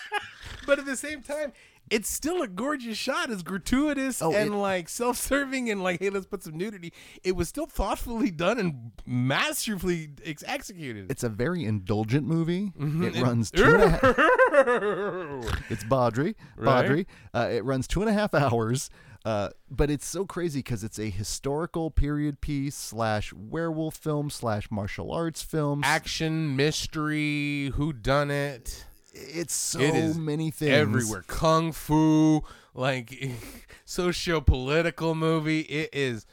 S3: but at the same time it's still a gorgeous shot it's gratuitous
S2: Oh,
S3: and
S2: it-
S3: like self-serving and like hey let's put some nudity it was still thoughtfully done and masterfully ex- executed
S2: It's a very indulgent movie.
S3: Mm-hmm.
S2: It runs two and a half. It's Baudry.
S3: Right.
S2: Uh, it runs two and a half hours. Uh, but it's so crazy because it's a historical period piece slash werewolf film slash martial arts film.
S3: action mystery who done it
S2: It's so
S3: It
S2: many things
S3: everywhere. Kung fu, like socio-political movie. It is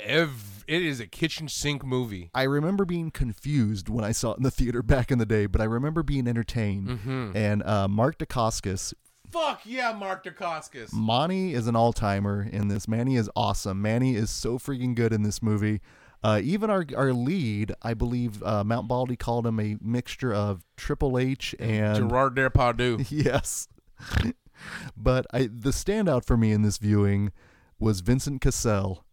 S3: ev- it is a kitchen sink movie.
S2: I remember being confused when I saw it in the theater back in the day, but I remember being entertained.
S3: Mm-hmm.
S2: And uh, Mark Dacascos,
S3: Fuck yeah, Mark Dacascos.
S2: Manny is an all timer in this. Manny is awesome. Manny is so freaking good in this movie. Uh, even our our lead, I believe uh, Mount Baldy called him a mixture of Triple H and
S3: Gerard Depardieu.
S2: yes. but I the standout for me in this viewing was Vincent Cassel.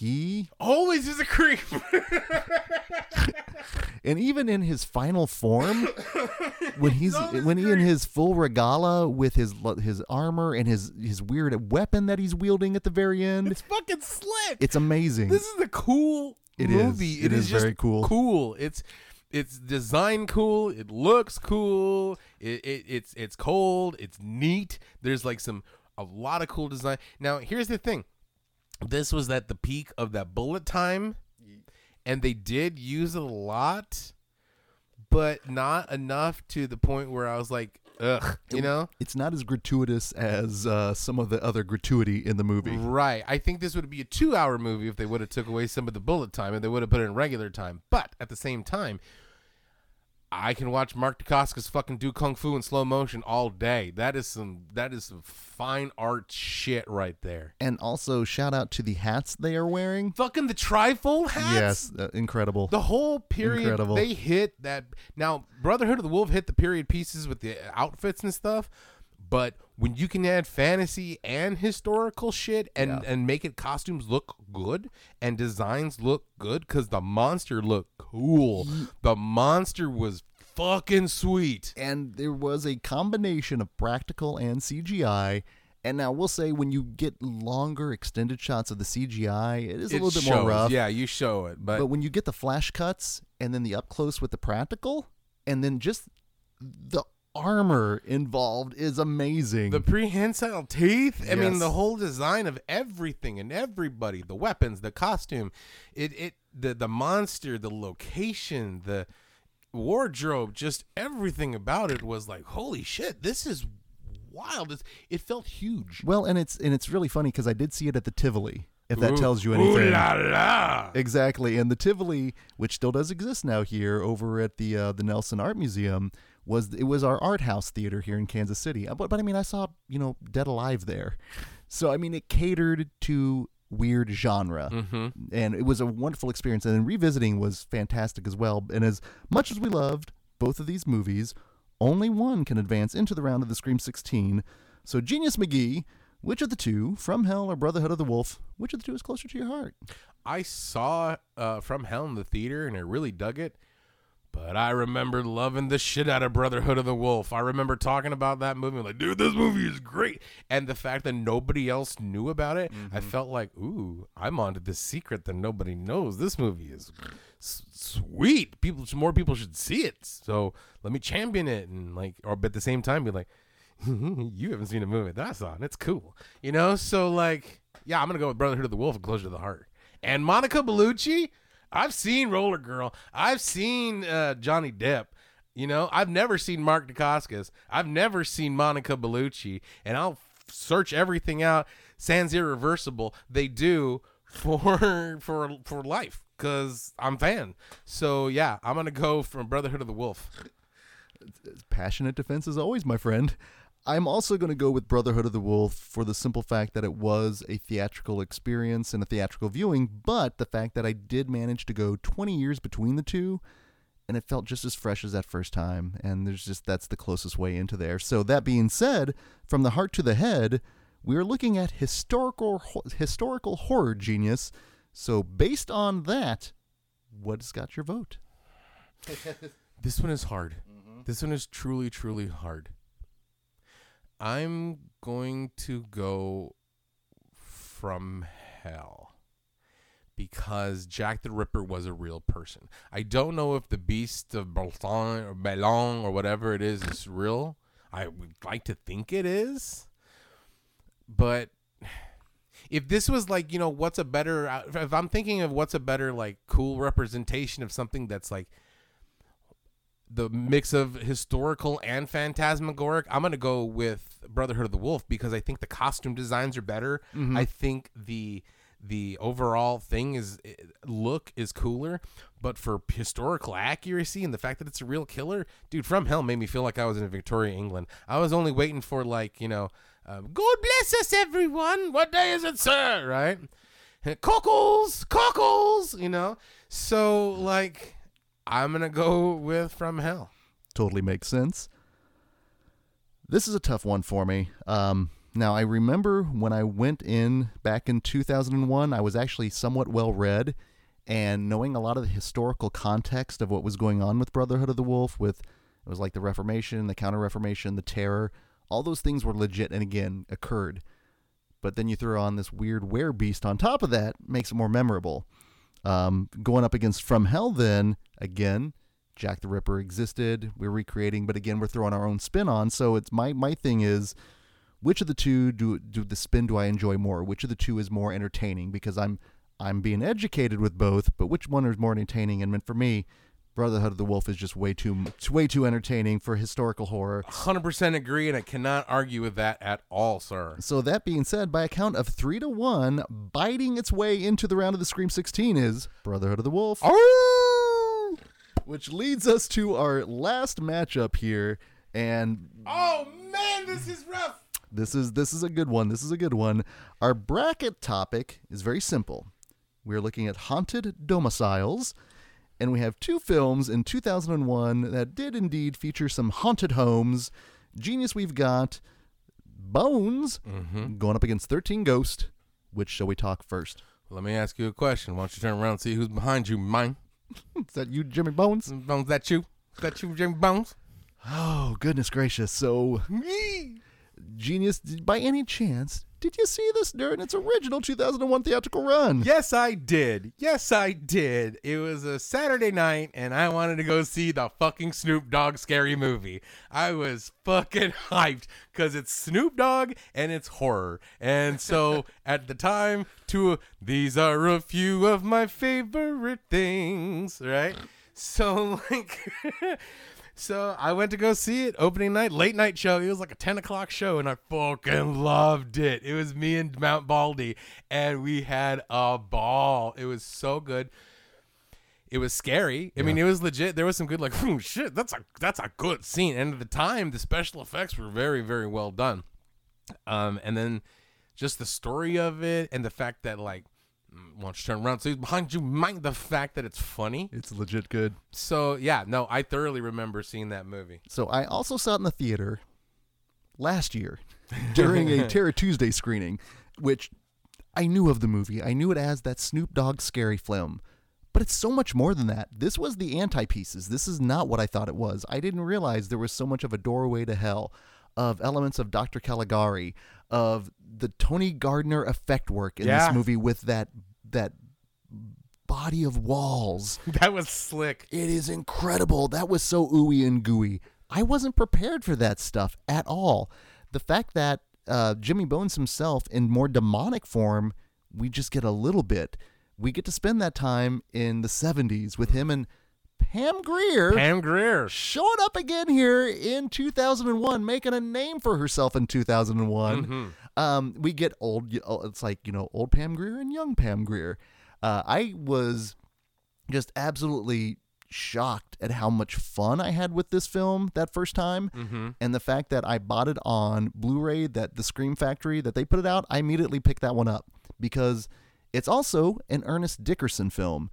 S2: He
S3: Always is a creep.
S2: and even in his final form when he's
S3: always
S2: when he in his full regala with his his armor and his his weird weapon that he's wielding at the very end
S3: it's fucking slick.
S2: it's amazing
S3: this is a cool
S2: It is.
S3: movie.
S2: It is
S3: just
S2: very cool.
S3: Cool. It's it's design cool. It looks cool. It, it it's it's cold. It's neat. There's like some a lot of cool design. Now here's the thing. This was at the peak of that bullet time, and they did use it a lot, but not enough to the point where I was like, ugh, you know.
S2: it's not as gratuitous as uh, some of the other gratuity in the movie
S3: Right. I think this would be a two-hour movie if they would have took away some of the bullet time and they would have put it in regular time. But at the same time, I can watch Mark Dacascos fucking do kung fu in slow motion all day. That is some that is some fine art shit right there.
S2: and also shout out to the hats they are wearing
S3: Fucking the trifold hats.
S2: yes uh, incredible
S3: The whole period
S2: Incredible.
S3: they hit that now Brotherhood of the Wolf hit the period pieces with the outfits and stuff, but when you can add fantasy and historical shit and
S2: Yeah.
S3: and make it costumes look good and designs look good because the monster looked cool. The monster was fucking sweet.
S2: and there was a combination of practical and CGI. And now we'll say when you get longer extended shots of the CGI, it is a
S3: It
S2: little bit
S3: shows.
S2: more rough.
S3: Yeah, you show it, but,
S2: But when you get the flash cuts and then the up close with the practical, and then just the armor involved is amazing.
S3: The prehensile teeth. I mean, the whole design of everything and everybody, the weapons, the costume, it it the the monster, the location, the wardrobe, just everything about it was like, holy shit, this is wild. It's, it felt huge.
S2: well, and it's and it's really funny because I did see it at the Tivoli. If that
S3: Ooh-
S2: tells you
S3: ooh
S2: anything.
S3: la la.
S2: Exactly, and the Tivoli, which still does exist now here over at the uh, the Nelson Art Museum, was it was our art house theater here in Kansas City. Uh, But but I mean, I saw you know Dead Alive there, so I mean it catered to weird genre,
S3: Mm-hmm.
S2: and it was a wonderful experience. And then revisiting was fantastic as well. And as much as we loved both of these movies, only one can advance into the round of the Scream 16. So Genius McGee. Which of the two, From Hell or Brotherhood of the Wolf, which of the two is closer to your heart?
S3: I saw uh, From Hell in the theater and I really dug it. But I remember loving the shit out of Brotherhood of the Wolf. I remember talking about that movie, like, dude, this movie is great. And the fact that nobody else knew about it, I mm-hmm. felt like, ooh, I'm onto this secret that nobody knows. This movie is s- sweet. People, more people should see it. So let me champion it, and like, or but at the same time, be like, you haven't seen a movie that I saw, and it's cool, you know. So like, yeah, I'm gonna go with Brotherhood of the Wolf and Closer to the Heart. And Monica Bellucci, I've seen Roller Girl, I've seen uh, Johnny Depp. You know, I've never seen Mark Dacascos. I've never seen Monica Bellucci, and I'll search everything out. Sans irreversible, they do for for for life because I'm fan. So yeah, I'm gonna go from Brotherhood of the Wolf.
S2: passionate defense as always, my friend. I'm also going to go with Brotherhood of the Wolf for the simple fact that it was a theatrical experience and a theatrical viewing, but the fact that I did manage to go 20 years between the two and it felt just as fresh as that first time and there's just that's the closest way into there. So that being said, from the heart to the head, we're looking at historical historical horror genius. So based on that, what's got your vote?
S3: This one is hard. Mm-hmm. This one is truly, truly hard. I'm going to go from hell because Jack the Ripper was a real person. I don't know if the Beast of Boulogne or Bellon or whatever it is is real. I would like to think it is, but if this was like you know what's a better uh, if I'm thinking of what's a better like cool representation of something that's like the mix of historical and phantasmagoric, I'm gonna go with Brotherhood of the Wolf because I think the costume designs are better. I think the the overall thing is eh, look is cooler, but for historical accuracy and the fact that it's a real killer, dude, From Hell made me feel like I was in Victoria, England. I was only waiting for like you know, um, God bless us, everyone. What day is it, sir? Right? Cockles, cockles. You know. So like, I'm gonna go with From Hell.
S2: totally makes sense. This is a tough one for me. Um, now, I remember when I went in back in 2001, I was actually somewhat well read, and knowing a lot of the historical context of what was going on with Brotherhood of the Wolf, with it was like the Reformation, the Counter Reformation, the Terror, all those things were legit and again occurred. But then you throw on this weird beast on top of that, makes it more memorable. Um, going up against From Hell, then again, Jack the Ripper existed. We're recreating, but again, we're throwing our own spin on. So it's my my thing is, which of the two do do the spin do I enjoy more? Which of the two is more entertaining? Because I'm I'm being educated with both, but which one is more entertaining? And for me, Brotherhood of the Wolf is just way too it's way too entertaining for historical horror.
S3: 100% agree, and I cannot argue with that at all, sir.
S2: So that being said, by a count of three to one, biting its way into the round of the Scream 16 is Brotherhood of the Wolf.
S3: Oh,
S2: which leads us to our last matchup here and
S3: oh man, this is rough.
S2: this is this is a good one this is a good one our bracket topic is very simple we're looking at haunted domiciles and we have two films in 2001 that did indeed feature some haunted homes genius we've got Bones
S3: Mm-hmm.
S2: going up against 13 Ghost. Which shall we talk first?
S3: Let me ask you a question. Why don't you turn around and see who's behind you, mine?
S2: Is that you, Jimmy Bones?
S3: Bones, that you? Is that you, Jimmy Bones?
S2: Oh, goodness gracious. So, Genius, by any chance, did you see this during its original 2001 theatrical run?
S3: Yes, I did. Yes, I did. It was a Saturday night, and I wanted to go see the fucking Snoop Dogg scary movie. I was fucking hyped because it's Snoop Dogg and it's horror. And so at the time, two these are a few of my favorite things, right? So like. So I went to go see it opening night, late night show. It was like a 10 o'clock show, and I fucking loved it. It was me and Mount Baldy, and we had a ball. It was so good. It was scary. I mean, it was legit. There was some good, like, oh shit, that's a that's a good scene. And at the time, the special effects were very, very well done. Um, and then just the story of it, and the fact that like, Mm, why don't you turn around? So he's behind you. Mind the fact that it's funny.
S2: It's legit good.
S3: So yeah, no, I thoroughly remember seeing that movie.
S2: So, I also saw it in the theater last year during a Terror Tuesday screening, which I knew of the movie. I knew it as that Snoop Dogg scary film. But it's so much more than that. This was the anti pieces. This is not what I thought it was. I didn't realize there was so much of a doorway to hell, of elements of Dr. Caligari, of the Tony Gardner effect work in
S3: Yeah.
S2: this movie with that that body of walls.
S3: That was slick.
S2: It is incredible. That was so ooey and gooey. I wasn't prepared for that stuff at all. The fact that uh, Jimmy Bones himself, in more demonic form, we just get a little bit. We get to spend that time in the 70s with him and Pam Grier
S3: Pam Grier.
S2: showing up again here in 2001, making a name for herself in 2001.
S3: Mm-hmm.
S2: Um, we get old. It's like you know, old Pam Grier and young Pam Grier. Uh, I was just absolutely shocked at how much fun I had with this film that first time,
S3: Mm-hmm.
S2: and the fact that I bought it on Blu-ray. That the Scream Factory that they put it out, I immediately picked that one up because it's also an Ernest Dickerson film,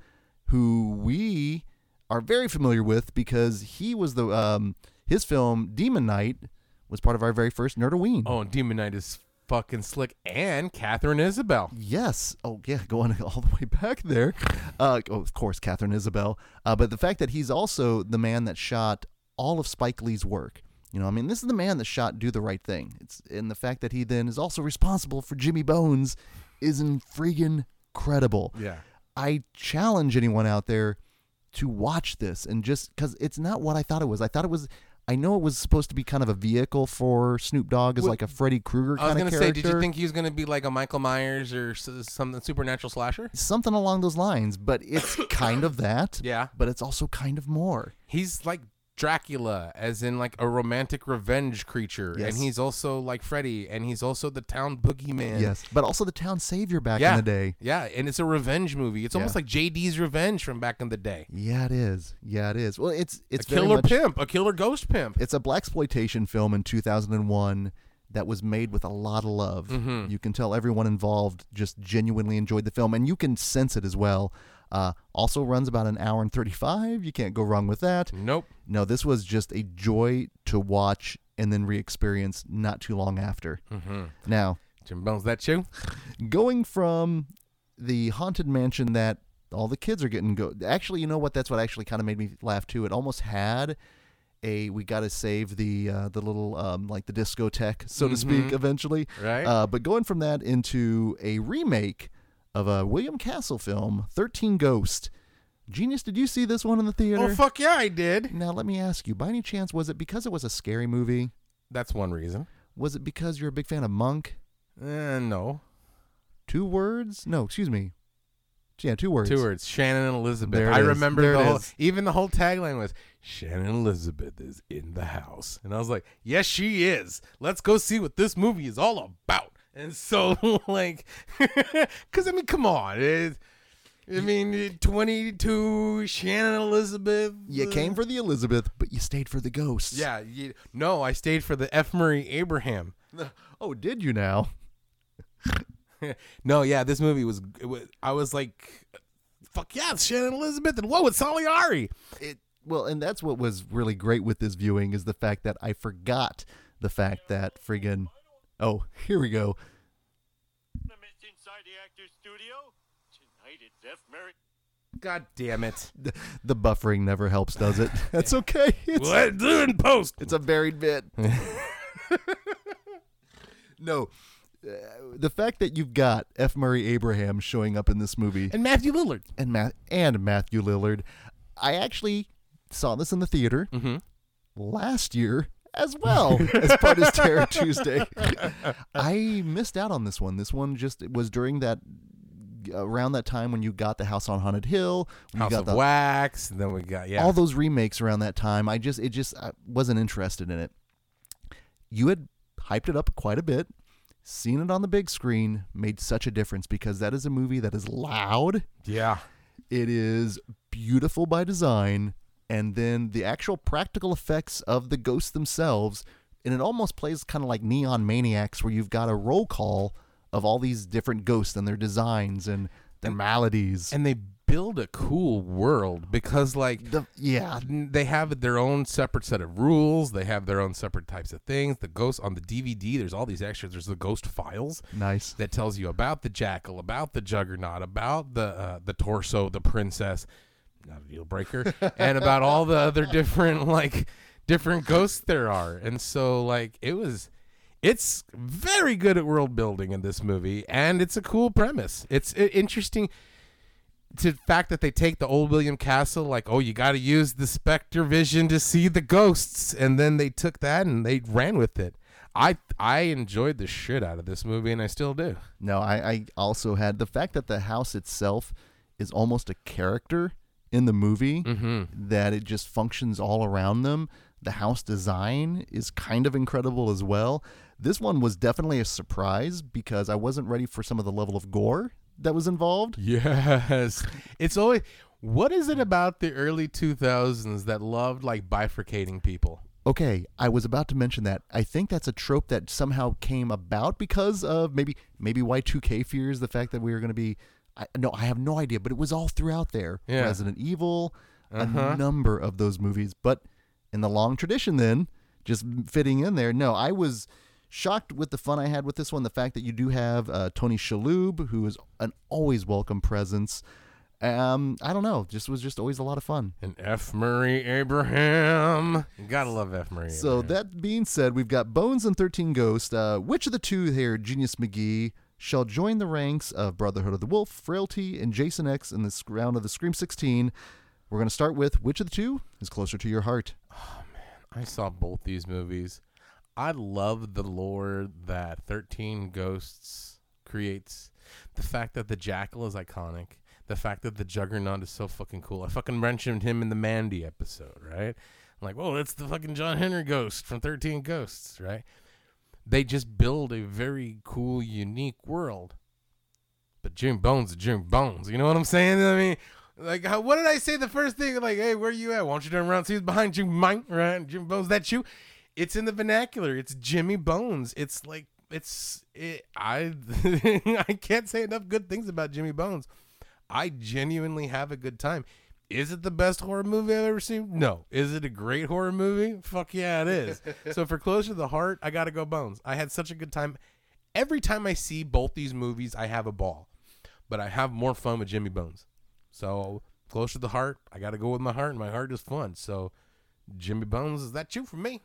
S2: who we are very familiar with because he was the um, his film Demon Knight was part of our very first Nerdoween.
S3: Oh, and Demon Knight is fucking slick. And Katharine Isabelle.
S2: Yes. Oh, yeah. Going all the way back there. Uh, oh, of course, Katharine Isabelle. Uh, but the fact that he's also the man that shot all of Spike Lee's work. You know, I mean, this is the man that shot Do the Right Thing. It's and the fact that he then is also responsible for Jimmy Bones is in freaking credible.
S3: Yeah.
S2: I challenge anyone out there to watch this and just because it's not what I thought it was. I thought it was. I know it was supposed to be kind of a vehicle for Snoop Dogg as
S3: Well,
S2: like a Freddy Krueger
S3: I was
S2: kind
S3: gonna say, did you think he was gonna be like a Michael Myers or s- some supernatural slasher?
S2: something along those lines, but it's kind of that.
S3: Yeah.
S2: But it's also kind of more.
S3: He's like Dracula, as in like a romantic revenge creature,
S2: Yes.
S3: and he's also like Freddy, and he's also the town boogeyman.
S2: yes. But also the town savior back
S3: Yeah.
S2: in the day.
S3: Yeah, and it's a revenge movie. It's almost like JD's Revenge from back in the day.
S2: Yeah, it is. Yeah, it is. Well, it's it's
S3: a killer
S2: much-
S3: pimp, a killer ghost pimp.
S2: It's a blaxploitation film in 2001 that was made with a lot of love.
S3: Mm-hmm.
S2: You can tell everyone involved just genuinely enjoyed the film, and you can sense it as well. Uh, also runs about an hour and 35. You can't go wrong with that.
S3: Nope.
S2: No, this was just a joy to watch and then re-experience not too long after.
S3: Mm-hmm.
S2: Now,
S3: Jim Bones, that you?
S2: going from the haunted mansion that all the kids are getting go actually you know what that's what actually kind of made me laugh too it almost had a we got to save the uh, the little um, like the discotheque so to speak eventually
S3: Right.
S2: uh, but going from that into a remake of a William Castle film 13 Ghost Genius did you see this one in the theater
S3: oh fuck yeah, I did.
S2: now let me ask you by any chance was it because it was a scary movie
S3: That's one reason.
S2: was it because you're a big fan of Monk
S3: Uh, no.
S2: two words no excuse me yeah two words
S3: Two words. Shannon and Elizabeth.
S2: There
S3: I
S2: is.
S3: remember
S2: There
S3: the whole, even the whole tagline was Shannon Elizabeth is in the house. And I was like, yes, she is. Let's go see what this movie is all about. And so, like, because I mean, come on. It, I mean, 22, Shannon Elizabeth.
S2: You came for the Elizabeth, but you stayed for the ghosts.
S3: Yeah. You, no, I stayed for the F. Murray Abraham.
S2: Oh, did you now?
S3: no, yeah, this movie was, it was I was like, fuck yeah, it's Shannon Elizabeth. And whoa, it's Salieri.
S2: It well, and that's what was really great with this viewing is the fact that I forgot the fact that friggin' Oh, here we go.
S4: Inside the Actors Studio. Tonight it's F. Mary.
S3: God damn it.
S2: The, the buffering never helps, does it? That's okay. It's,
S3: What do in post?
S2: it's a buried bit. no. Uh, the fact that you've got F. Murray Abraham showing up in this movie
S3: And Matthew Lillard.
S2: and Matt and Matthew Lillard, I actually saw this in the theater
S3: Mm-hmm.
S2: last year as well as part of Terror Tuesday. I missed out on this one. This one just it was during that around that time when you got the House on Haunted Hill, when
S3: House
S2: you got
S3: of
S2: the,
S3: Wax. And then we got, yeah.
S2: all those remakes around that time. I just it just I wasn't interested in it. You had hyped it up quite a bit. Seeing it on the big screen made such a difference because that is a movie that is loud.
S3: yeah.
S2: It is beautiful by design, and then the actual practical effects of the ghosts themselves, and it almost plays kind of like Neon Maniacs, where you've got a roll call of all these different ghosts and their designs and their maladies.
S3: And they build a cool world because, like,
S2: the, yeah,
S3: they have their own separate set of rules. They have their own separate types of things. The ghosts on the DVD, there's all these extras. There's the ghost files
S2: nice.
S3: that tells you about the jackal, about the juggernaut, about the uh, the torso, the princess, not a deal breaker, and about all the other different like different ghosts there are. And so like it was it's very good at world building in this movie and it's a cool premise. It's i- interesting to the fact that they take the old William Castle, like, oh, you got to use the Spectre vision to see the ghosts, and then they took that and they ran with it. I I enjoyed the shit out of this movie, and I still do.
S2: No, I, I also had the fact that the house itself is almost a character in the movie, mm-hmm. that it just functions all around them. The house design is kind of incredible as well. This one was definitely a surprise because I wasn't ready for some of the level of gore that was involved.
S3: Yes, it's always. What is it about the early two thousands that loved like bifurcating people?
S2: Okay, I was about to mention that. I think that's a trope that somehow came about because of maybe maybe Y2K fears, the fact that we were going to be I, no, I have no idea, but it was all throughout there.
S3: Yeah.
S2: Resident Evil,
S3: Uh-huh.
S2: a number of those movies, but in the long tradition then, just fitting in there. No, I was shocked with the fun I had with this one, the fact that you do have uh, Tony Shalhoub, who is an always welcome presence. Um, I don't know, just was just always a lot of fun.
S3: And F. Murray Abraham, you gotta love F. Murray.
S2: So
S3: Abraham.
S2: that being said, we've got Bones and Thirteen Ghosts. Uh, which of the two here, Genius McGee, shall join the ranks of Brotherhood of the Wolf, Frailty, and Jason X in this round of the Scream 16? We're going to start with which of the two is closer to your heart? Oh, man.
S3: I saw both these movies. I love the lore that 13 Ghosts creates. The fact that the Jackal is iconic. The fact that the Juggernaut is so fucking cool. I fucking mentioned him in the Mandy episode, right? I'm like, whoa, that's the fucking John Henry Ghost from 13 Ghosts, right? They just build a very cool, unique world. But Jim Bones is Jim Bones. You know what I'm saying? I mean, like, how, what did I say the first thing? Like, hey, where you at? Why don't you turn around? See who's behind you, Mike, right? Jim Bones, that you? It's in the vernacular. It's Jimmy Bones. It's like, it's, it, I, I can't say enough good things about Jimmy Bones. I genuinely have a good time. Is it the best horror movie I've ever seen? No. Is it a great horror movie? Fuck yeah, it is. so for Closer to the Heart, I gotta go Bones. I had such a good time. Every time I see both these movies, I have a ball. But I have more fun with Jimmy Bones. So Closer to the Heart, I gotta go with my heart, and my heart is fun. So Jimmy Bones, is that you for me?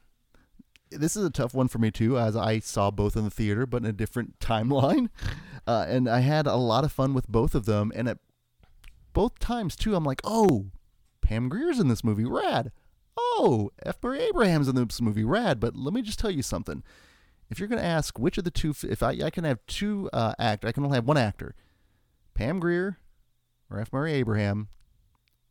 S2: This is a tough one for me too, as I saw both in the theater, but in a different timeline. Uh, and I had a lot of fun with both of them. And at both times too, I'm like, oh, Pam Grier's in this movie, rad. Oh, F. Murray Abraham's in this movie, rad. But let me just tell you something. If you're going to ask which of the two, if I, I can have two uh, actors, I can only have one actor, Pam Grier or F. Murray Abraham.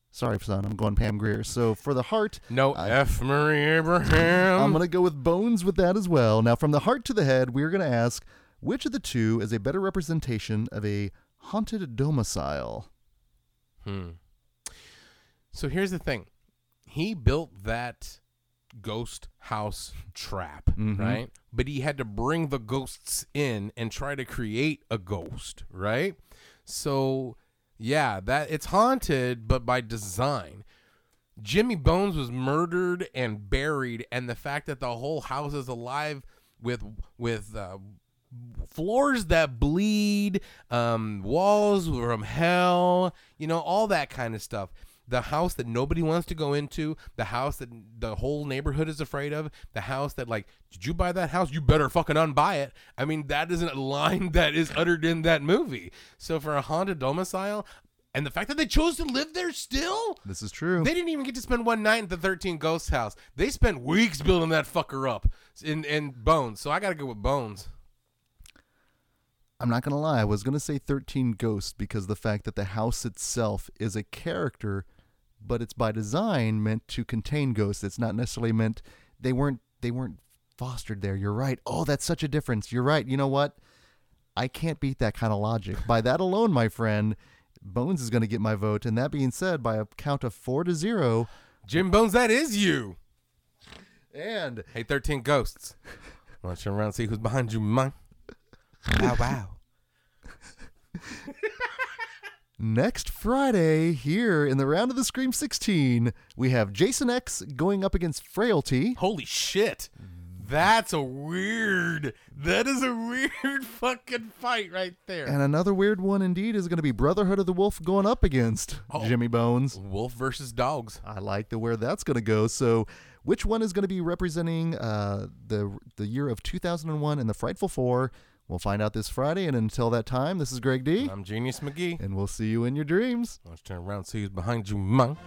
S2: Sorry, son, I'm going Pam Grier. So for the heart,
S3: No, F. Murray Abraham.
S2: I'm going to go with Bones with that as well. Now, from the heart to the head, we're going to ask which of the two is a better representation of a haunted domicile?
S3: Hmm. So here's the thing. He built that ghost house trap, right? But he had to bring the ghosts in and try to create a ghost, right? So yeah, that it's haunted but by design. Jimmy Bones was murdered and buried and the fact that the whole house is alive with with uh, floors that bleed, um, walls from hell, you know, all that kind of stuff. The house that nobody wants to go into, the house that the whole neighborhood is afraid of, the house that like, did you buy that house? You better fucking unbuy it. I mean, that isn't a line that is uttered in that movie. So for a haunted domicile, and the fact that they chose to live there still,
S2: This is true.
S3: they didn't even get to spend one night at the 13 Ghost House. They spent weeks building that fucker up in in Bones. So I got to go with Bones.
S2: I'm not going to lie. I was going to say 13 Ghosts because the fact that the house itself is a character, but it's by design meant to contain ghosts. It's not necessarily meant they weren't they weren't fostered there. You're right. Oh, that's such a difference. You're right. You know what? I can't beat that kind of logic. by that alone, my friend, Bones is going to get my vote. And that being said, by a count of 4 to 0,
S3: Jim Bones, that is you.
S2: and
S3: Hey, 13 Ghosts. Why don't you around and see who's behind you, man? Wow, wow.
S2: Next Friday, here in the round of the Scream 16, we have Jason X going up against Frailty.
S3: Holy shit. That's a weird. That is a weird fucking fight right there.
S2: And another weird one indeed is going to be Brotherhood of the Wolf going up against
S3: Oh.
S2: Jimmy Bones.
S3: Wolf versus dogs.
S2: I like the where that's going to go. So, which one is going to be representing uh, the the year of 2001 and the Frightful Four? We'll find out this Friday. And until that time, this is Greg D,
S3: I'm Genius McGee.
S2: and we'll see you in your dreams.
S3: Let's turn around and see who's behind you, man.